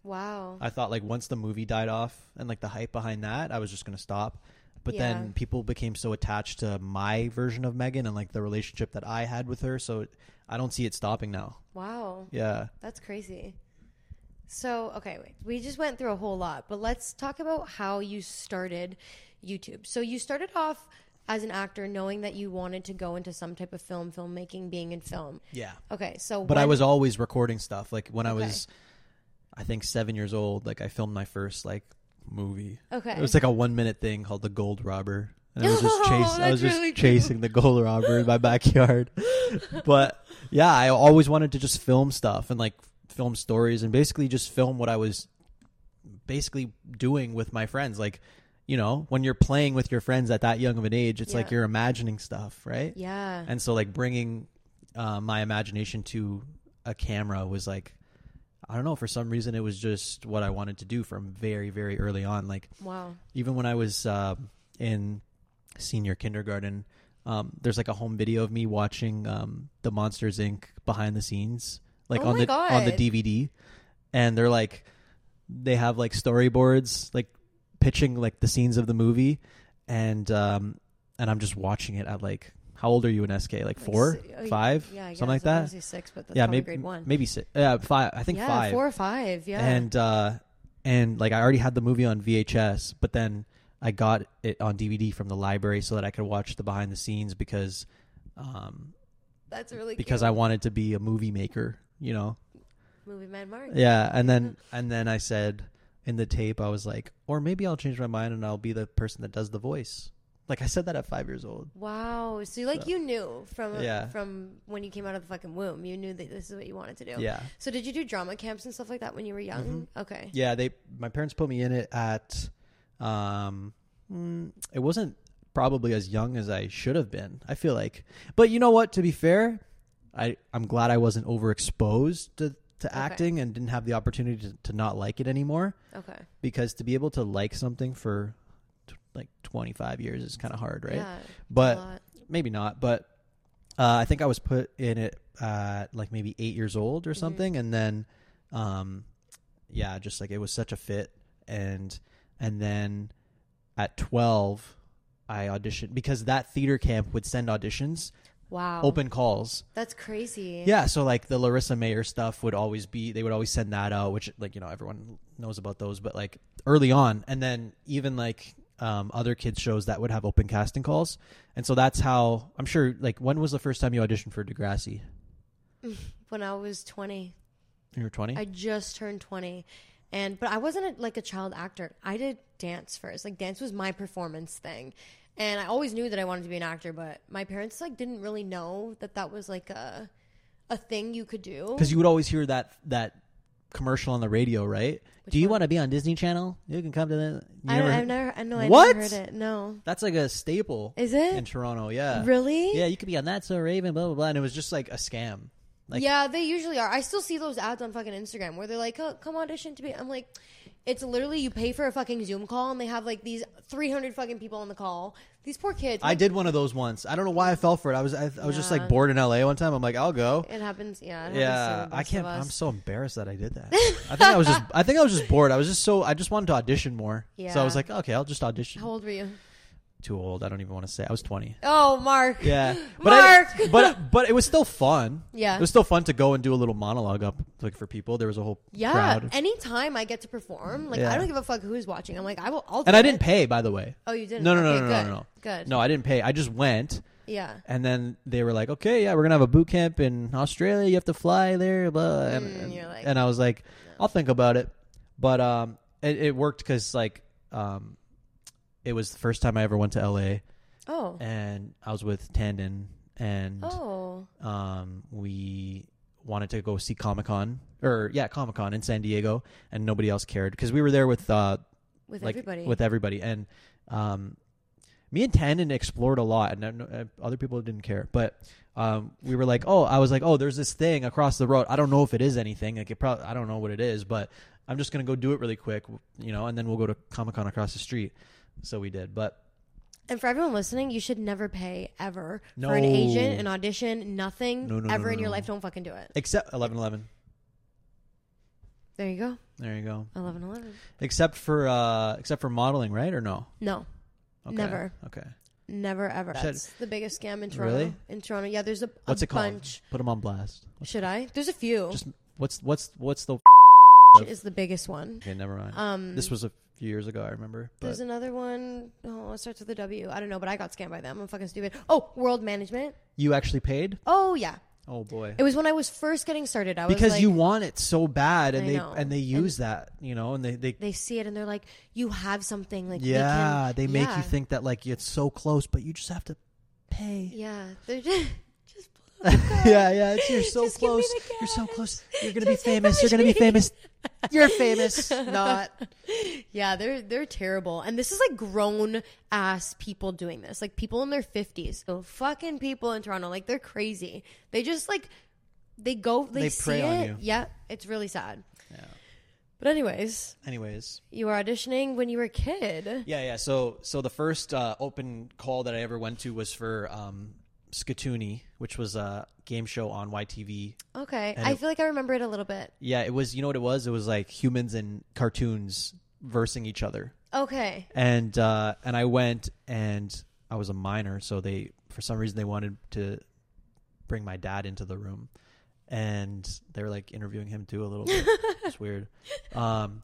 S2: Wow.
S1: I thought like once the movie died off and like the hype behind that, I was just gonna stop. But
S2: Yeah.
S1: then people became so attached to my version of Megan and like the relationship that I had with her, so I don't see it stopping now.
S2: Wow.
S1: Yeah.
S2: That's crazy. So, okay, wait. We just went through a whole lot, but let's talk about how you started YouTube. So, you started off as an actor knowing that you wanted to go into some type of film, filmmaking, being in film.
S1: Yeah.
S2: Okay, so
S1: But I was always recording stuff. Like when I was, I think seven years old, like I filmed my first like movie.
S2: Okay.
S1: It was like a one minute thing called The Gold Robber. And I was just
S2: Oh,
S1: I was just
S2: really
S1: chasing the gold robber in my backyard. but yeah, I always wanted to just film stuff and like film stories and basically just film what I was basically doing with my friends. Like, you know, when you're playing with your friends at that young of an age, it's like you're imagining stuff, right?
S2: Yeah.
S1: And so like bringing uh, my imagination to a camera was like I don't know for some reason it was just what I wanted to do from very very early on. Like
S2: wow.
S1: even when I was uh, in senior kindergarten um, there's like a home video of me watching um, the Monsters Inc. behind the scenes like
S2: Oh
S1: on the on the DVD and they're like they have like storyboards like pitching like the scenes of the movie. And um and I'm just watching it at like how old are you in SK like four
S2: oh,
S1: five
S2: Yeah,
S1: something like that
S2: was gonna say six, but
S1: yeah maybe
S2: grade one.
S1: maybe six yeah five I think
S2: yeah,
S1: five
S2: four or five. Yeah.
S1: and uh and like I already had the movie on VHS but then I got it on DVD from the library so that I could watch the behind the scenes because um
S2: That's really
S1: because
S2: cute.
S1: I wanted to be a movie maker. You know.
S2: movie man Mark.
S1: Yeah, and then and then I said in the tape I was like, or maybe I'll change my mind and I'll be the person that does the voice. Like I said that at five years old.
S2: Wow. So like you knew from
S1: Yeah.
S2: from when you came out of the fucking womb, you knew that this is what you wanted to do.
S1: Yeah.
S2: So did you do drama camps and stuff like that when you were young? Okay.
S1: Yeah, they my parents put me in it at um mm, it wasn't probably as young as I should have been. I feel like. But you know what, to be fair, I I'm glad I wasn't overexposed to to acting and didn't have the opportunity to, to not like it anymore
S2: Okay.
S1: because to be able to like something for like 25 years is kind of hard, right?
S2: Yeah.
S1: But maybe not, but uh, I think I was put in it at like maybe eight years old or
S2: Mm-hmm.
S1: something, and then, um, yeah, just like it was such a fit, and and then at twelve, I auditioned because that theater camp would send auditions,
S2: wow.
S1: open calls.
S2: That's crazy.
S1: Yeah, so like the Larissa Mayer stuff would always be they would always send that out, which like you know everyone knows about those, but like early on, and then even like um, other kids shows that would have open casting calls, and so that's how I'm sure. Like, when was the first time you auditioned for Degrassi?
S2: When I was 20.
S1: You were 20.
S2: I just turned 20. And but I wasn't a, like a child actor. I did dance first. Like dance was my performance thing. And I always knew that I wanted to be an actor, but my parents like didn't really know that that was like a a thing you could do.
S1: Because you would always hear that that commercial on the radio, right? Do you want to be on Disney Channel? You can come to the.
S2: I,
S1: never-
S2: I've never I know I
S1: What?
S2: never heard it. No.
S1: That's like a staple.
S2: Is it?
S1: in Toronto? Yeah.
S2: Really?
S1: Yeah, you could be on that so Raven, blah blah blah, and it was just like a scam. Like,
S2: yeah, they usually are. I still see those ads on fucking Instagram where they're like, oh, "Come audition to be." I'm like, it's literally you pay for a fucking Zoom call and they have like these 300 fucking people on the call. These poor kids.
S1: I did one of those once. I don't know why I fell for it. I was I, I was just
S2: Yeah.
S1: like bored in LA one time. I'm like, I'll go.
S2: It happens. Yeah. It happens to
S1: Yeah,
S2: the
S1: I
S2: best
S1: can't.
S2: of us.
S1: I'm so embarrassed that I did that. I think I was just. I think I was just bored. I was just so. I just wanted to audition more. Yeah. So I
S2: Yeah.
S1: was like, okay, I'll just audition.
S2: How old were you?
S1: Too old. I don't even want to say. I was 20.
S2: Oh, Mark.
S1: Yeah, but I-
S2: Mark!
S1: but but it was still fun.
S2: Yeah.
S1: it was still fun to go and do a little monologue up like for people. There was a whole
S2: Yeah.
S1: crowd,
S2: Anytime I get to perform, like
S1: Yeah.
S2: I don't give a fuck who's watching. I'm like, I will. I'll
S1: and I
S2: it.
S1: didn't pay. By the way,
S2: Oh, you didn't.
S1: no, no, no,
S2: Okay,
S1: no, no,
S2: good.
S1: no, no,
S2: Good.
S1: no. I didn't pay. I just went.
S2: Yeah.
S1: And then they were like, "Okay, yeah, we're gonna have a boot camp in Australia. You have to fly there." Blah. And,
S2: Mm,
S1: and,
S2: you're like,
S1: and I was like, "I'll think about it." But um, it, it worked because like um, it was the first time I ever went to LA,
S2: Oh.
S1: and I was with Tandon, and
S2: Oh.
S1: um, we wanted to go see Comic Con or yeah, Comic Con in San Diego, and nobody else cared because we were there with uh,
S2: With
S1: like
S2: everybody.
S1: with everybody, and um, me and Tandon explored a lot, and uh, uh, other people didn't care, but. Um, we were like, oh, I was like, oh, there's this thing across the road. I don't know if it is anything. Like, it probably, I don't know what it is, but I'm just gonna go do it really quick, you know, and then we'll go to Comic Con across the street. So we did, but
S2: And for everyone listening, you should never pay ever
S1: No.
S2: for an agent, an audition, nothing
S1: No, no, no,
S2: ever
S1: no,
S2: in your
S1: no.
S2: life. Don't fucking do it.
S1: except eleven eleven.
S2: There you go.
S1: There you go.
S2: Eleven eleven.
S1: Except for uh, except for modeling, right or no?
S2: No,
S1: Okay.
S2: Never.
S1: Okay.
S2: never ever.
S1: Should-
S2: That's the biggest scam in Toronto.
S1: Really?
S2: In Toronto, yeah. There's a, a
S1: What's it called?
S2: bunch.
S1: Put them on blast.
S2: Should I? There's a few.
S1: Just what's what's what's the?
S2: is the biggest one.
S1: Okay, never mind.
S2: Um,
S1: this was a few years ago. I remember. But
S2: There's another one. Oh, it starts with a W. I don't know, but I got scammed by them. I'm fucking stupid. Oh, World Management.
S1: you actually paid?
S2: Oh yeah.
S1: Oh boy.
S2: It was when I was first getting started. I was
S1: because
S2: like,
S1: you want it so bad, and
S2: I
S1: they
S2: know.
S1: and they use that, you know, and they they.
S2: they see it and they're like, "You have something." Like, we
S1: yeah,
S2: can-
S1: they make
S2: yeah.
S1: you think that like it's so close, but you just have to pay.
S2: Yeah, they're just. just
S1: yeah, yeah. It's, you're so
S2: Just
S1: close. You're so close. You're gonna be famous. You're gonna be famous. You're famous. Not.
S2: Yeah, they're they're terrible, and this is like grown ass people doing this, like people in their fifties. So fucking people in Toronto, like they're crazy. They just like they go, they,
S1: They
S2: see
S1: on
S2: it.
S1: you.
S2: Yeah, it's really sad.
S1: Yeah.
S2: But anyways,
S1: Anyways.
S2: you were auditioning when you were a kid.
S1: Yeah, yeah. So, so the first uh, open call that I ever went to was for um, Skatoony, which was a game show on YTV.
S2: Okay,
S1: And
S2: I
S1: it-
S2: feel like I remember it a little bit.
S1: Yeah, it was. You know what it was? It was like humans and cartoons versing each other.
S2: Okay,
S1: And uh, and I went, and I was a minor, so they for some reason they wanted to bring my dad into the room, and they were like interviewing him too a little bit. it's weird. Um,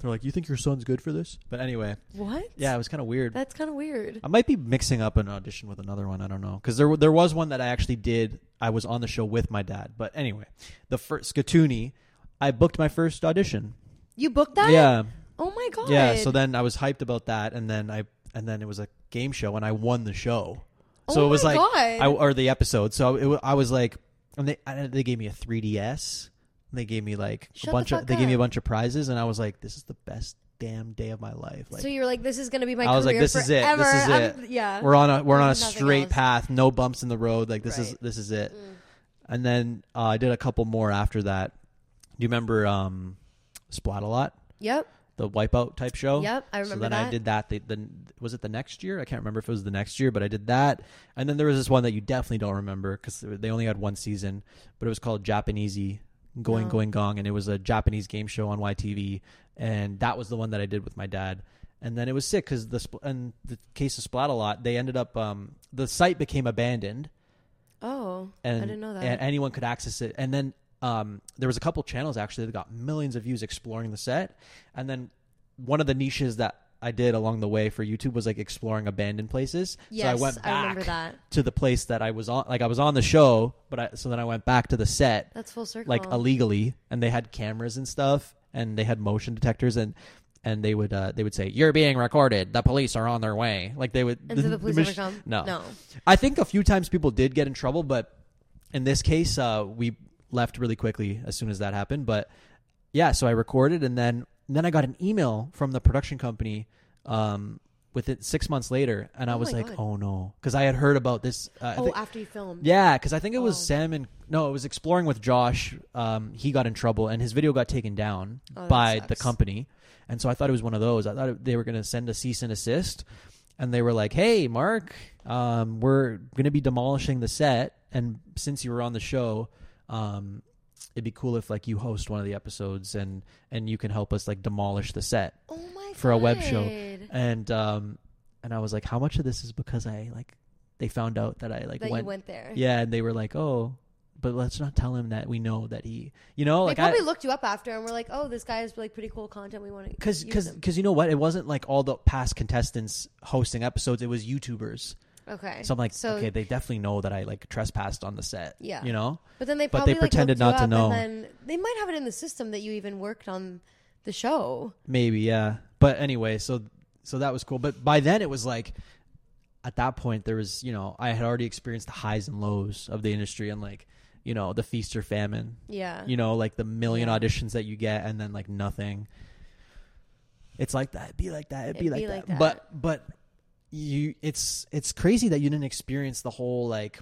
S1: They're like, "You think your son's good for this?" But anyway,
S2: What?
S1: yeah, it was kind of weird.
S2: That's kind of weird.
S1: I might be mixing up an audition with another one. I don't know because there w- there was one that I actually did. I was on the show with my dad. But anyway, the first Skatoony, I booked my first audition.
S2: You booked that?
S1: Yeah,
S2: Oh my god.
S1: yeah. So then I was hyped about that, and then I and then it was a game show, and I won the show. So
S2: Oh
S1: it was
S2: my
S1: like,
S2: God.
S1: I, or the episode. So it, wa- I was like, and they I, they gave me a 3ds. They gave me like
S2: Shut
S1: a
S2: the
S1: bunch of
S2: fuck
S1: they gave me a
S2: up.
S1: bunch of prizes, and I was like, this is the best damn day of my life. Like
S2: so you're like, this is gonna be my.
S1: I was like,
S2: career
S1: this is it.
S2: forever.
S1: This is
S2: I'm-
S1: it.
S2: yeah.
S1: we're on a we're on a
S2: nothing
S1: straight
S2: else.
S1: path, no bumps in the road. Like this is
S2: Right. Mm.
S1: this is it. And then uh, I did a couple more after that. Do you remember um, Splatalot,
S2: Yep.
S1: the Wipeout type show?
S2: Yep, I remember that.
S1: So then I did that. The, the was it the next year? I can't remember if it was the next year, but I did that. And then there was this one that you definitely don't remember because they only had one season, but it was called Japanizi Going
S2: No.
S1: Going Gong, and it was a Japanese game show on YTV, and that was the one that I did with my dad. And then it was sick because the spl- in the case of Splatalot, they ended up um, the site became abandoned,
S2: Oh,
S1: and
S2: I didn't know that.
S1: and anyone could access it. And then um, there was a couple channels actually that got millions of views exploring the set. And then one of the niches that I did along the way for YouTube was like exploring abandoned places.
S2: yes,
S1: so I went
S2: I remember
S1: back
S2: that.
S1: to the place that I was on. Like I was on the show, but I so then I went back to the set
S2: That's full circle.
S1: like illegally, and they had cameras and stuff, and they had motion detectors and. And they would uh, they would say you're being recorded. The police are on their way. Like they would.
S2: And so the police
S1: mach-
S2: ever come?
S1: No,
S2: No.
S1: I think a few times people did get in trouble, but in this case, uh, we left really quickly as soon as that happened. But yeah, so I recorded, and then then I got an email from the production company um, with it six months later, and I
S2: Oh
S1: was like,
S2: God.
S1: "Oh no," because I had heard about this. Uh,
S2: Oh,
S1: think-
S2: after you filmed.
S1: yeah, because I think it was
S2: Oh.
S1: Sam and no, it was exploring with Josh. Um, he got in trouble, and his video got taken down
S2: Oh,
S1: by the company. And so I thought it was one of those. I thought they were going to send a cease and assist, and they were like, "Hey, Mark, um, we're going to be demolishing the set, and since you were on the show, um, it'd be cool if like you host one of the episodes and and you can help us like demolish the set
S2: Oh my
S1: for a web show." And um, and I was like, "How much of this is because I like?" They found out that I like
S2: That
S1: went
S2: you went there.
S1: yeah, and they were like, "Oh, but let's not tell him that we know that he, you know,
S2: They
S1: like
S2: probably
S1: I,
S2: looked you up after and we're like, "Oh, this guy has like pretty cool content. We want to
S1: because because because you know what? It wasn't like all the past contestants hosting episodes. It was YouTubers.
S2: Okay.
S1: So I'm like,
S2: So-
S1: okay, they definitely know that I like trespassed on the set.
S2: Yeah.
S1: you know.
S2: But then they
S1: but
S2: probably
S1: they
S2: like,
S1: pretended not to know.
S2: And then they might have it in the system that you even worked on the show.
S1: Maybe, yeah. But anyway, so so that was cool. But by then it was like at that point there was, you know, I had already experienced the highs and lows of the industry and like, you know, the feast or famine.
S2: Yeah.
S1: You know, like the million
S2: Yeah.
S1: auditions that you get and then like nothing. It's like that, it'd be like that, it'd, be,
S2: It'd
S1: like,
S2: be
S1: that.
S2: like that.
S1: But but you it's it's crazy that you didn't experience the whole like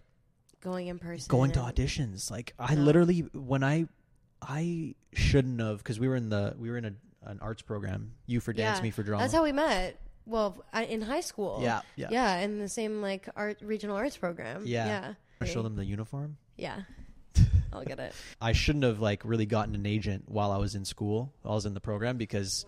S2: Going in person.
S1: going to auditions. Like I
S2: No.
S1: literally when I I shouldn't have because we were in the we were in a, an arts program. You for dance,
S2: Yeah.
S1: me for drama.
S2: That's how we met. Well, I, in high school.
S1: Yeah, yeah.
S2: Yeah, in the same like art regional arts program.
S1: Yeah.
S2: Yeah.
S1: I show them the uniform.
S2: Yeah. I'll get it.
S1: I shouldn't have like really gotten an agent while I was in school. While I was in the program because,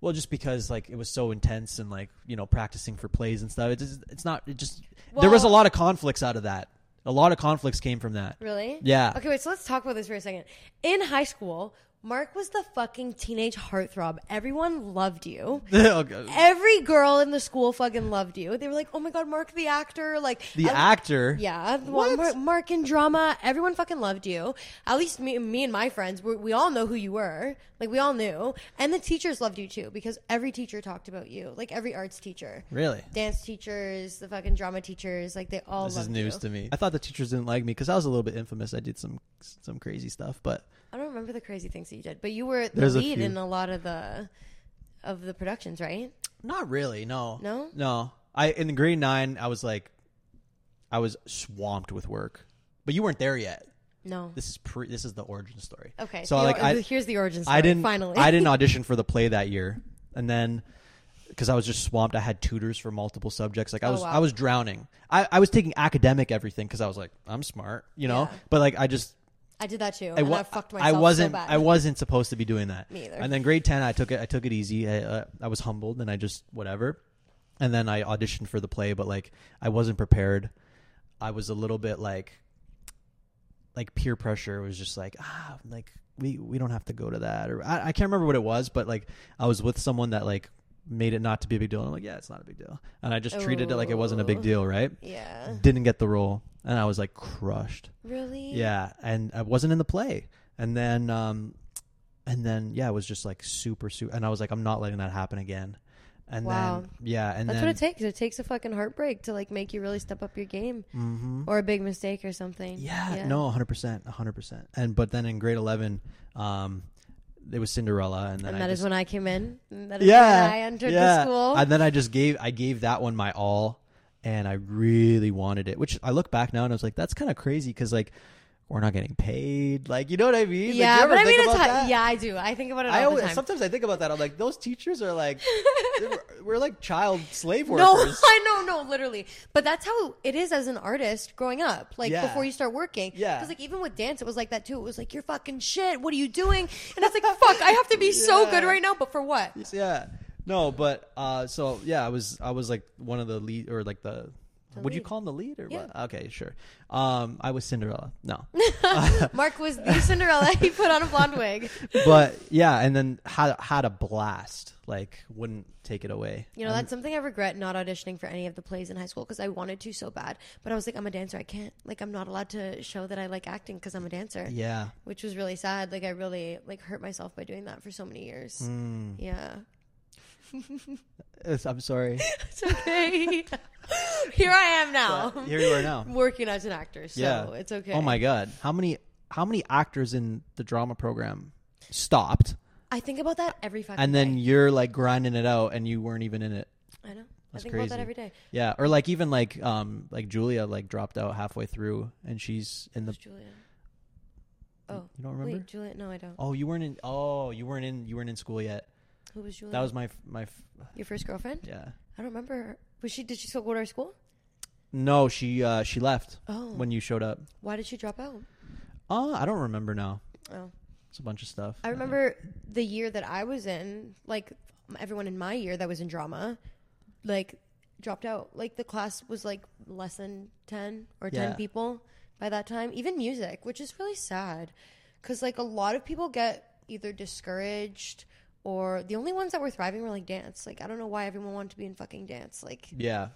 S1: well, just because like it was so intense and like you know practicing for plays and stuff. It's just, it's not. It just there was a lot of conflicts out of that. A lot of conflicts came from that.
S2: Really?
S1: Yeah.
S2: Okay, wait, so let's talk about this for a second. In high school, Mark was the fucking teenage heartthrob. Everyone loved you. Every girl in the school fucking loved you. They were like, "Oh my god, Mark the actor!" Like
S1: the
S2: I-
S1: actor.
S2: Yeah, one- Mark, Mark in drama. Everyone fucking loved you. At least me, me and my friends, we we all know who you were. Like we all knew, and the teachers loved you too because every teacher talked about you. Like every arts teacher,
S1: Really.
S2: dance teachers, the fucking drama teachers. Like they all.
S1: This is news
S2: you.
S1: to me. I thought the teachers didn't like me because I was a little bit infamous. I did some some crazy stuff, but
S2: I don't remember the crazy things that you did, but you were the
S1: There's a
S2: lead
S1: few.
S2: in a lot of the of the productions, right?
S1: not really. No.
S2: No?
S1: No. I in the grade nine, I was like, I was swamped with work, but you weren't there yet.
S2: No.
S1: This is pre. This is the origin story.
S2: Okay.
S1: So
S2: the
S1: like,
S2: or-
S1: I,
S2: here's the origin story.
S1: I didn't.
S2: finally.
S1: I didn't audition for the play that year, and then because I was just swamped, I had tutors for multiple subjects. Like I
S2: Oh,
S1: was,
S2: wow.
S1: I was drowning. I, I was taking academic everything because I was like, I'm smart, you know.
S2: Yeah.
S1: But like, I just
S2: I did that too.
S1: I,
S2: and
S1: wa-
S2: I fucked
S1: I wasn't.
S2: so bad.
S1: I wasn't supposed to be doing that.
S2: Me either.
S1: And then grade ten, I took it. I took it easy. I, uh, I was humbled, and I just whatever. And then I auditioned for the play, but like I wasn't prepared. I was a little bit like, like peer pressure was just like ah like we we don't have to go to that or I, I can't remember what it was, but like I was with someone that like made it not to be a big deal. And I'm like, yeah, it's not a big deal, and I just treated it like it wasn't a big deal, right?
S2: Yeah.
S1: Didn't get the role, and I was like crushed.
S2: Really?
S1: Yeah, and I wasn't in the play, and then um, and then yeah, it was just like super super, and I was like, I'm not letting that happen again. And
S2: Wow.
S1: then yeah, and
S2: That's
S1: then
S2: what it takes. It takes a fucking heartbreak to like make you really step up your game,
S1: Mhm.
S2: or a big mistake or something.
S1: Yeah, no, hundred percent, hundred percent. And but then in grade eleven, um, it was Cinderella, and then
S2: And
S1: I
S2: that is
S1: just,
S2: when I came in. And that is
S1: yeah,
S2: when I entered
S1: yeah.
S2: the school.
S1: And then I just gave I gave that one my all, and I really wanted it. Which I look back now and I was like, that's kind of crazy because like we're not getting paid. Like you know what I mean?
S2: Yeah,
S1: ever
S2: but I mean, it's
S1: that?
S2: yeah, I do. I think about it all
S1: I always,
S2: time.
S1: sometimes I think about that. I'm like, those teachers are like, we're, we're like child slave workers.
S2: No, I know, no, literally. But that's how it is as an artist growing up. Like
S1: Yeah.
S2: before you start working.
S1: Yeah.
S2: Because like even with dance, it was like that too. It was like you're fucking shit. What are you doing? And it's like fuck. I have to be so good right now. But for what?
S1: yeah no but uh so yeah i was i was like one of the lead or like the, would you call him the lead or
S2: Yeah.
S1: what okay sure um i was cinderella no
S2: Mark was the Cinderella. he put on a blonde wig.
S1: but yeah and then had had a blast like wouldn't take it away
S2: You know, that's something I regret not auditioning for any of the plays in high school because I wanted to so bad. But I was like, I'm a dancer. I can't. Like, I'm not allowed to show that I like acting because I'm a dancer.
S1: yeah
S2: Which was really sad. Like, I really like hurt myself by doing that for so many years.
S1: Mm.
S2: Yeah.
S1: It's- i'm sorry
S2: It's okay. Here I am now.
S1: Here you are now
S2: Working as an actor. So
S1: yeah
S2: it's okay.
S1: oh my god how many how many actors in the drama program stopped
S2: I think about that every fucking
S1: and then
S2: day.
S1: you're like grinding it out and you weren't even in it
S2: I know.
S1: That's
S2: I think about that
S1: crazy.
S2: every day.
S1: Yeah, or like even like um like Julia like dropped out halfway through and she's in the
S2: Who's Julia? Oh.
S1: you don't remember?
S2: Wait, Julia? No, I don't.
S1: Oh, you weren't in oh, you weren't in you weren't in school yet.
S2: Who was Julia?
S1: That was my my f-
S2: your first girlfriend.
S1: yeah.
S2: I don't remember. her. Was she? Did she still go to our school?
S1: No, she uh she left
S2: Oh.
S1: when you showed up.
S2: Why did she drop out?
S1: Uh, I don't remember now.
S2: Oh.
S1: It's a bunch of stuff.
S2: I remember the year that I was in, like everyone in my year that was in drama, like dropped out. Like the class was like less than 10 or 10
S1: Yeah.
S2: people by that time. Even music, which is really sad cuz like a lot of people get either discouraged or the only ones that were thriving were like dance. Like I don't know why everyone wanted to be in fucking dance. Like
S1: Yeah.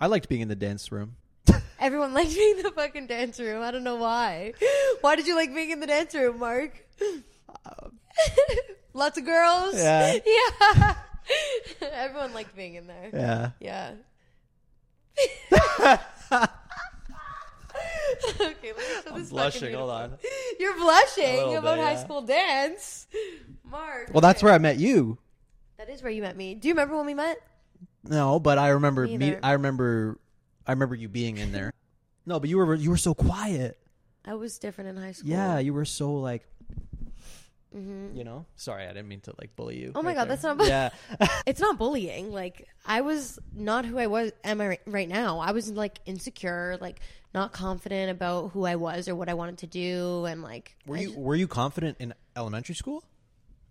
S1: I liked being in the dance room.
S2: everyone liked being in the fucking dance room. I don't know why. Why did you like being in the dance room, Mark? Lots of girls.
S1: Yeah.
S2: Yeah. Everyone liked being in there.
S1: Yeah.
S2: Yeah. okay, let me show
S1: I'm
S2: this
S1: blushing. Hold on.
S2: You're blushing about
S1: bit,
S2: high
S1: yeah.
S2: school dance. Mark.
S1: Well, that's where I met you.
S2: That is where you met me. Do you remember when we met?
S1: No, but I remember
S2: Me
S1: me. I remember. I remember you being in there. No, but you were you were so quiet.
S2: I was different in high school.
S1: Yeah, you were so like.
S2: Mm-hmm.
S1: You know. Sorry, I didn't mean to like bully you.
S2: Oh my
S1: right
S2: God,
S1: there.
S2: that's not bu-
S1: Yeah.
S2: it's not bullying. Like I was not who I was am I right- right now. I was like insecure, like not confident about who I was or what I wanted to do and like
S1: Were
S2: I
S1: you
S2: just-
S1: were you confident in elementary school?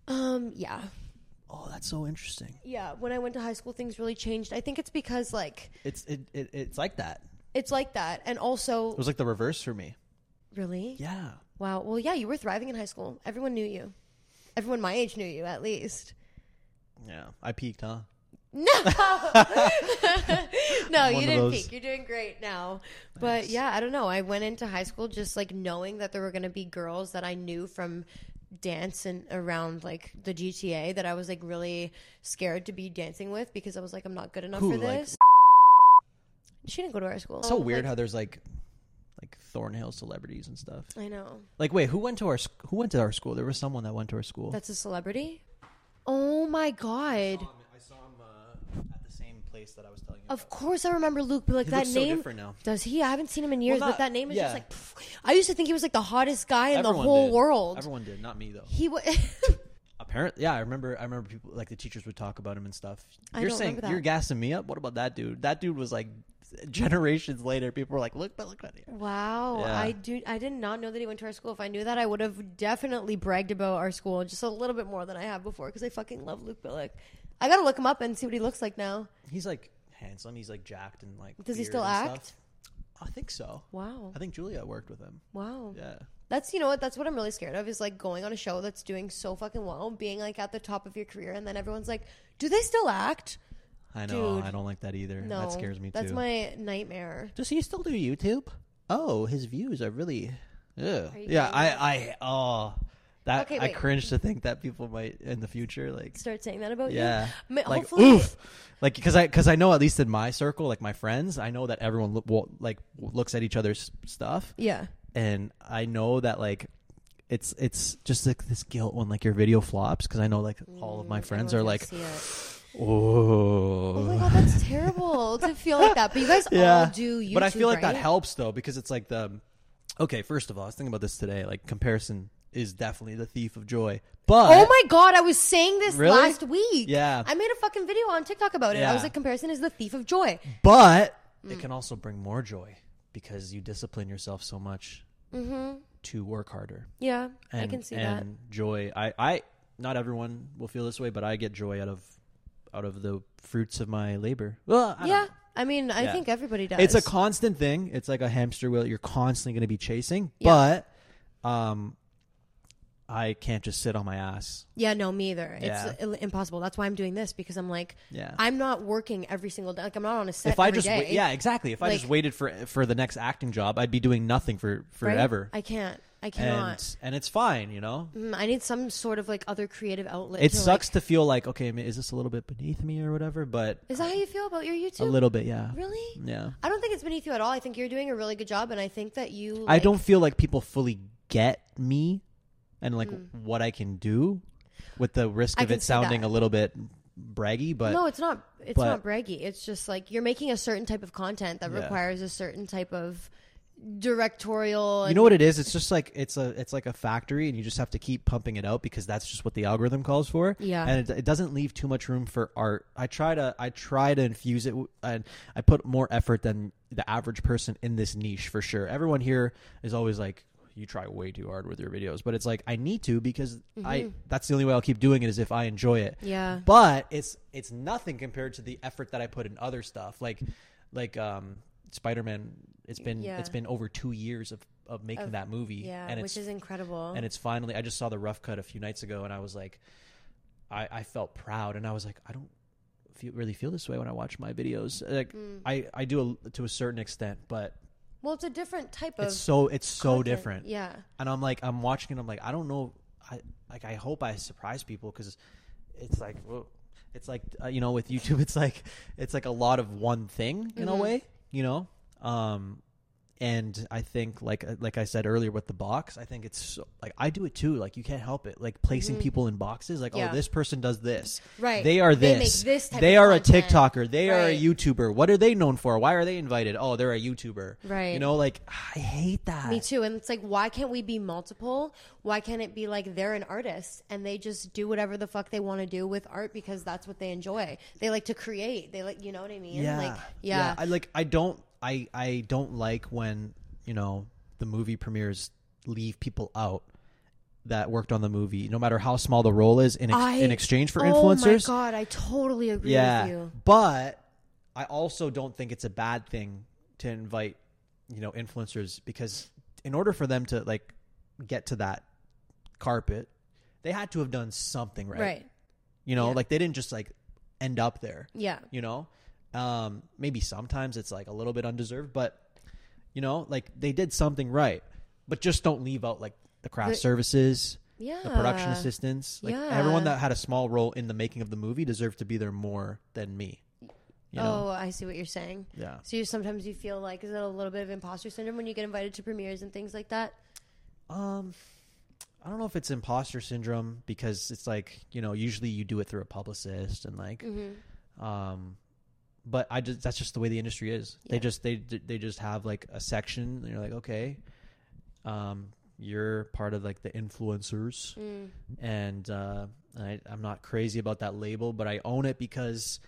S2: um yeah.
S1: Oh, that's so interesting.
S2: Yeah, when I went to high school things really changed. I think it's because like
S1: It's it, it it's like that.
S2: it's like that and also
S1: It was like the reverse for me.
S2: really?
S1: Yeah.
S2: Wow. Well, yeah, you were thriving in high school. Everyone knew you. Everyone my age knew you at least.
S1: Yeah. I peaked, huh?
S2: No, no,
S1: One
S2: you didn't
S1: those.
S2: peak. You're doing great now. But yeah, I don't know. I went into high school just like knowing that there were going to be girls that I knew from dance and around like the GTA that I was like really scared to be dancing with because I was like, I'm not good enough
S1: Who,
S2: for
S1: like-
S2: this. she didn't go to our school.
S1: so weird
S2: Like,
S1: how there's like like Thornhill celebrities and stuff.
S2: I know.
S1: Like wait, who went to our sc- who went to our school? There was someone that went to our school.
S2: That's a celebrity? Oh my god.
S1: I saw him uh, at the same place that I was telling you.
S2: Of course I remember Luke, but like
S1: He
S2: that
S1: looks so
S2: name
S1: different now.
S2: Does he? I haven't seen him in years,
S1: not-
S2: but that name is
S1: yeah.
S2: just like pff. I used to think he was like the hottest guy in the
S1: Everyone
S2: whole
S1: did.
S2: world.
S1: Everyone did, not me though.
S2: He was
S1: Apparently, yeah, I remember. I remember people like the teachers would talk about him and stuff.
S2: I
S1: You're
S2: don't
S1: saying
S2: remember that.
S1: you're gassing me up. What about that dude? That dude was like generations later. People were like, "Look, but look at him."
S2: Wow,
S1: Yeah.
S2: I do. I did not know that he went to our school. If I knew that, I would have definitely bragged about our school just a little bit more than I have before because I fucking love Luke Bilyk. I gotta look him up and see what he looks like now.
S1: He's like handsome. He's like jacked and like.
S2: Does he still act?
S1: stuff. I think so.
S2: Wow.
S1: I think Julia worked with him.
S2: Wow.
S1: Yeah.
S2: That's you know what that's what I'm really scared of is like going on a show that's doing so fucking well, being like at the top of your career, and then everyone's like, "Do they still act?"
S1: I know.
S2: Dude.
S1: I don't like that either.
S2: No,
S1: that scares me
S2: That's
S1: too.
S2: my nightmare.
S1: Does he still do YouTube? Oh, his views are really.
S2: Are
S1: Yeah, I. I, oh, that
S2: Okay,
S1: I
S2: wait.
S1: cringe to think that people might in the future like,
S2: Start saying that about
S1: yeah,
S2: you. Ma-
S1: like
S2: hopefully,
S1: oof, like because I because I know at least in my circle, like my friends, I know that everyone look, will, like looks at each other's stuff,
S2: yeah.
S1: and I know that like. It's it's just like this guilt when like your video flops because I know like all of my
S2: Mm,
S1: friends are like,
S2: can see it.
S1: oh,
S2: Oh my god, that's terrible to feel like that. But you guys all do YouTube,
S1: but I feel like that helps though because it's like the okay. First of all, I was thinking about this today. Like comparison is definitely the thief of joy. But
S2: Oh my god, I was saying this
S1: Really?
S2: last week.
S1: Yeah.
S2: I made a fucking video on TikTok about it. I was like, comparison is the thief of joy.
S1: but
S2: Mm.
S1: it can also bring more joy because you discipline yourself so much to work harder.
S2: Yeah,
S1: And,
S2: Mm-hmm. I can see
S1: and
S2: that.
S1: joy. I I not everyone will feel this way, but I get joy out of out of the fruits of my labor. Well, I don't
S2: Yeah,
S1: know.
S2: I mean, I
S1: Yeah.
S2: think everybody does.
S1: It's a constant thing. It's like a hamster wheel. You're constantly going to be chasing,
S2: Yeah.
S1: but um, I can't just sit on my ass.
S2: yeah, no, me either.
S1: Yeah.
S2: It's impossible. That's why I'm doing this because I'm like,
S1: Yeah.
S2: I'm not working every single day. Like I'm not on a set.
S1: if I just wait, yeah, exactly. If I just waited for for the next acting job, I'd be doing nothing for
S2: right?
S1: forever.
S2: I can't. I cannot.
S1: and and it's fine, you know.
S2: Mm, I need some sort of like other creative outlet.
S1: It
S2: to,
S1: sucks
S2: Like,
S1: to feel like okay, is this a little bit beneath me or whatever? But
S2: is that how you feel about your YouTube?
S1: a little bit, yeah.
S2: Really?
S1: Yeah.
S2: I don't think it's beneath you at all. I think you're doing a really good job, and I think that you.
S1: I don't feel like people fully get me and like what I can do, with the risk
S2: Mm. I
S1: of it sounding
S2: that.
S1: a little bit braggy. But
S2: no, it's not. It's
S1: but-
S2: not braggy. It's just like you're making a certain type of content that
S1: Yeah.
S2: requires a certain type of directorial.
S1: You know what it is? It's just like it's a it's like a factory, and you just have to keep pumping it out because that's just what the algorithm calls for.
S2: Yeah.
S1: and it, it doesn't leave too much room for art. I try to I try to infuse it, and I put more effort than the average person in this niche for sure. Everyone here is always like. You try way too hard with your videos, but it's like I need to because I. That's the only way I'll keep doing it is if I enjoy it.
S2: Mm-hmm. Yeah.
S1: but it's it's nothing compared to the effort that I put in other stuff, like like um Spider Man. It's been
S2: Yeah.
S1: it's been over two years of of making
S2: Of-
S1: that movie.
S2: Yeah,
S1: and
S2: which is incredible.
S1: and it's finally. I just saw the rough cut a few nights ago, and I was like, I I felt proud, and I was like, I don't feel really feel this way when I watch my videos. Like
S2: Mm.
S1: I I do a, to a certain extent, but
S2: well, it's a different type of.
S1: it's so it's so
S2: content.
S1: different.
S2: Yeah.
S1: And I'm like, I'm watching it. I'm like, I don't know. I like, I hope I surprise people because it's like, well, it's like, uh, you know, with YouTube, it's like, it's like a lot of one thing in a
S2: Mm-hmm.
S1: way, you know. Um, and I think, like, uh, like I said earlier with the box, I think it's so, like I do it too. Like you can't help it. Like placing people in boxes. Like,
S2: Mm-hmm. Yeah.
S1: oh, this person does this.
S2: Right.
S1: They are
S2: They make
S1: this.
S2: this type
S1: they are a
S2: content.
S1: TikToker. They are a YouTuber. What are they known for? Why are they invited? Oh, they're a YouTuber.
S2: Right.
S1: You know, like I hate that.
S2: Me too. And it's like, why can't we be multiple? Why can't it be like they're an artist and they just do whatever the fuck they want to do with art because that's what they enjoy? They like to create. They like, you know what I mean?
S1: Yeah.
S2: Like, yeah.
S1: I like I don't I I don't like when, you know, the movie premieres leave people out that worked on the movie, no matter how small the role is in ex-
S2: I-
S1: in exchange for influencers.
S2: Oh my god, I totally agree
S1: yeah.
S2: with you.
S1: But I also don't think it's a bad thing to invite, you know, influencers because in order for them to like get to that carpet, they had to have done something right.
S2: Right.
S1: You know,
S2: Yeah.
S1: like they didn't just like end up there
S2: Yeah.
S1: you know um maybe sometimes it's like a little bit undeserved but you know like they did something right but just don't leave out like the craft
S2: The-
S1: services
S2: Yeah.
S1: the production assistants like
S2: Yeah.
S1: everyone that had a small role in the making of the movie deserved to be there more than me you know
S2: Oh, I see what you're saying.
S1: yeah
S2: So you sometimes you feel like is it a little bit of imposter syndrome when you get invited to premieres and things like that?
S1: um i don't know if it's imposter syndrome because it's like you know usually you do it through a publicist and like
S2: Mm-hmm.
S1: um but i just that's just the way the industry is. They just they they just have like a section and you're like okay um you're part of like the influencers.
S2: Mm.
S1: and uh I, i'm not crazy about that label but i own it because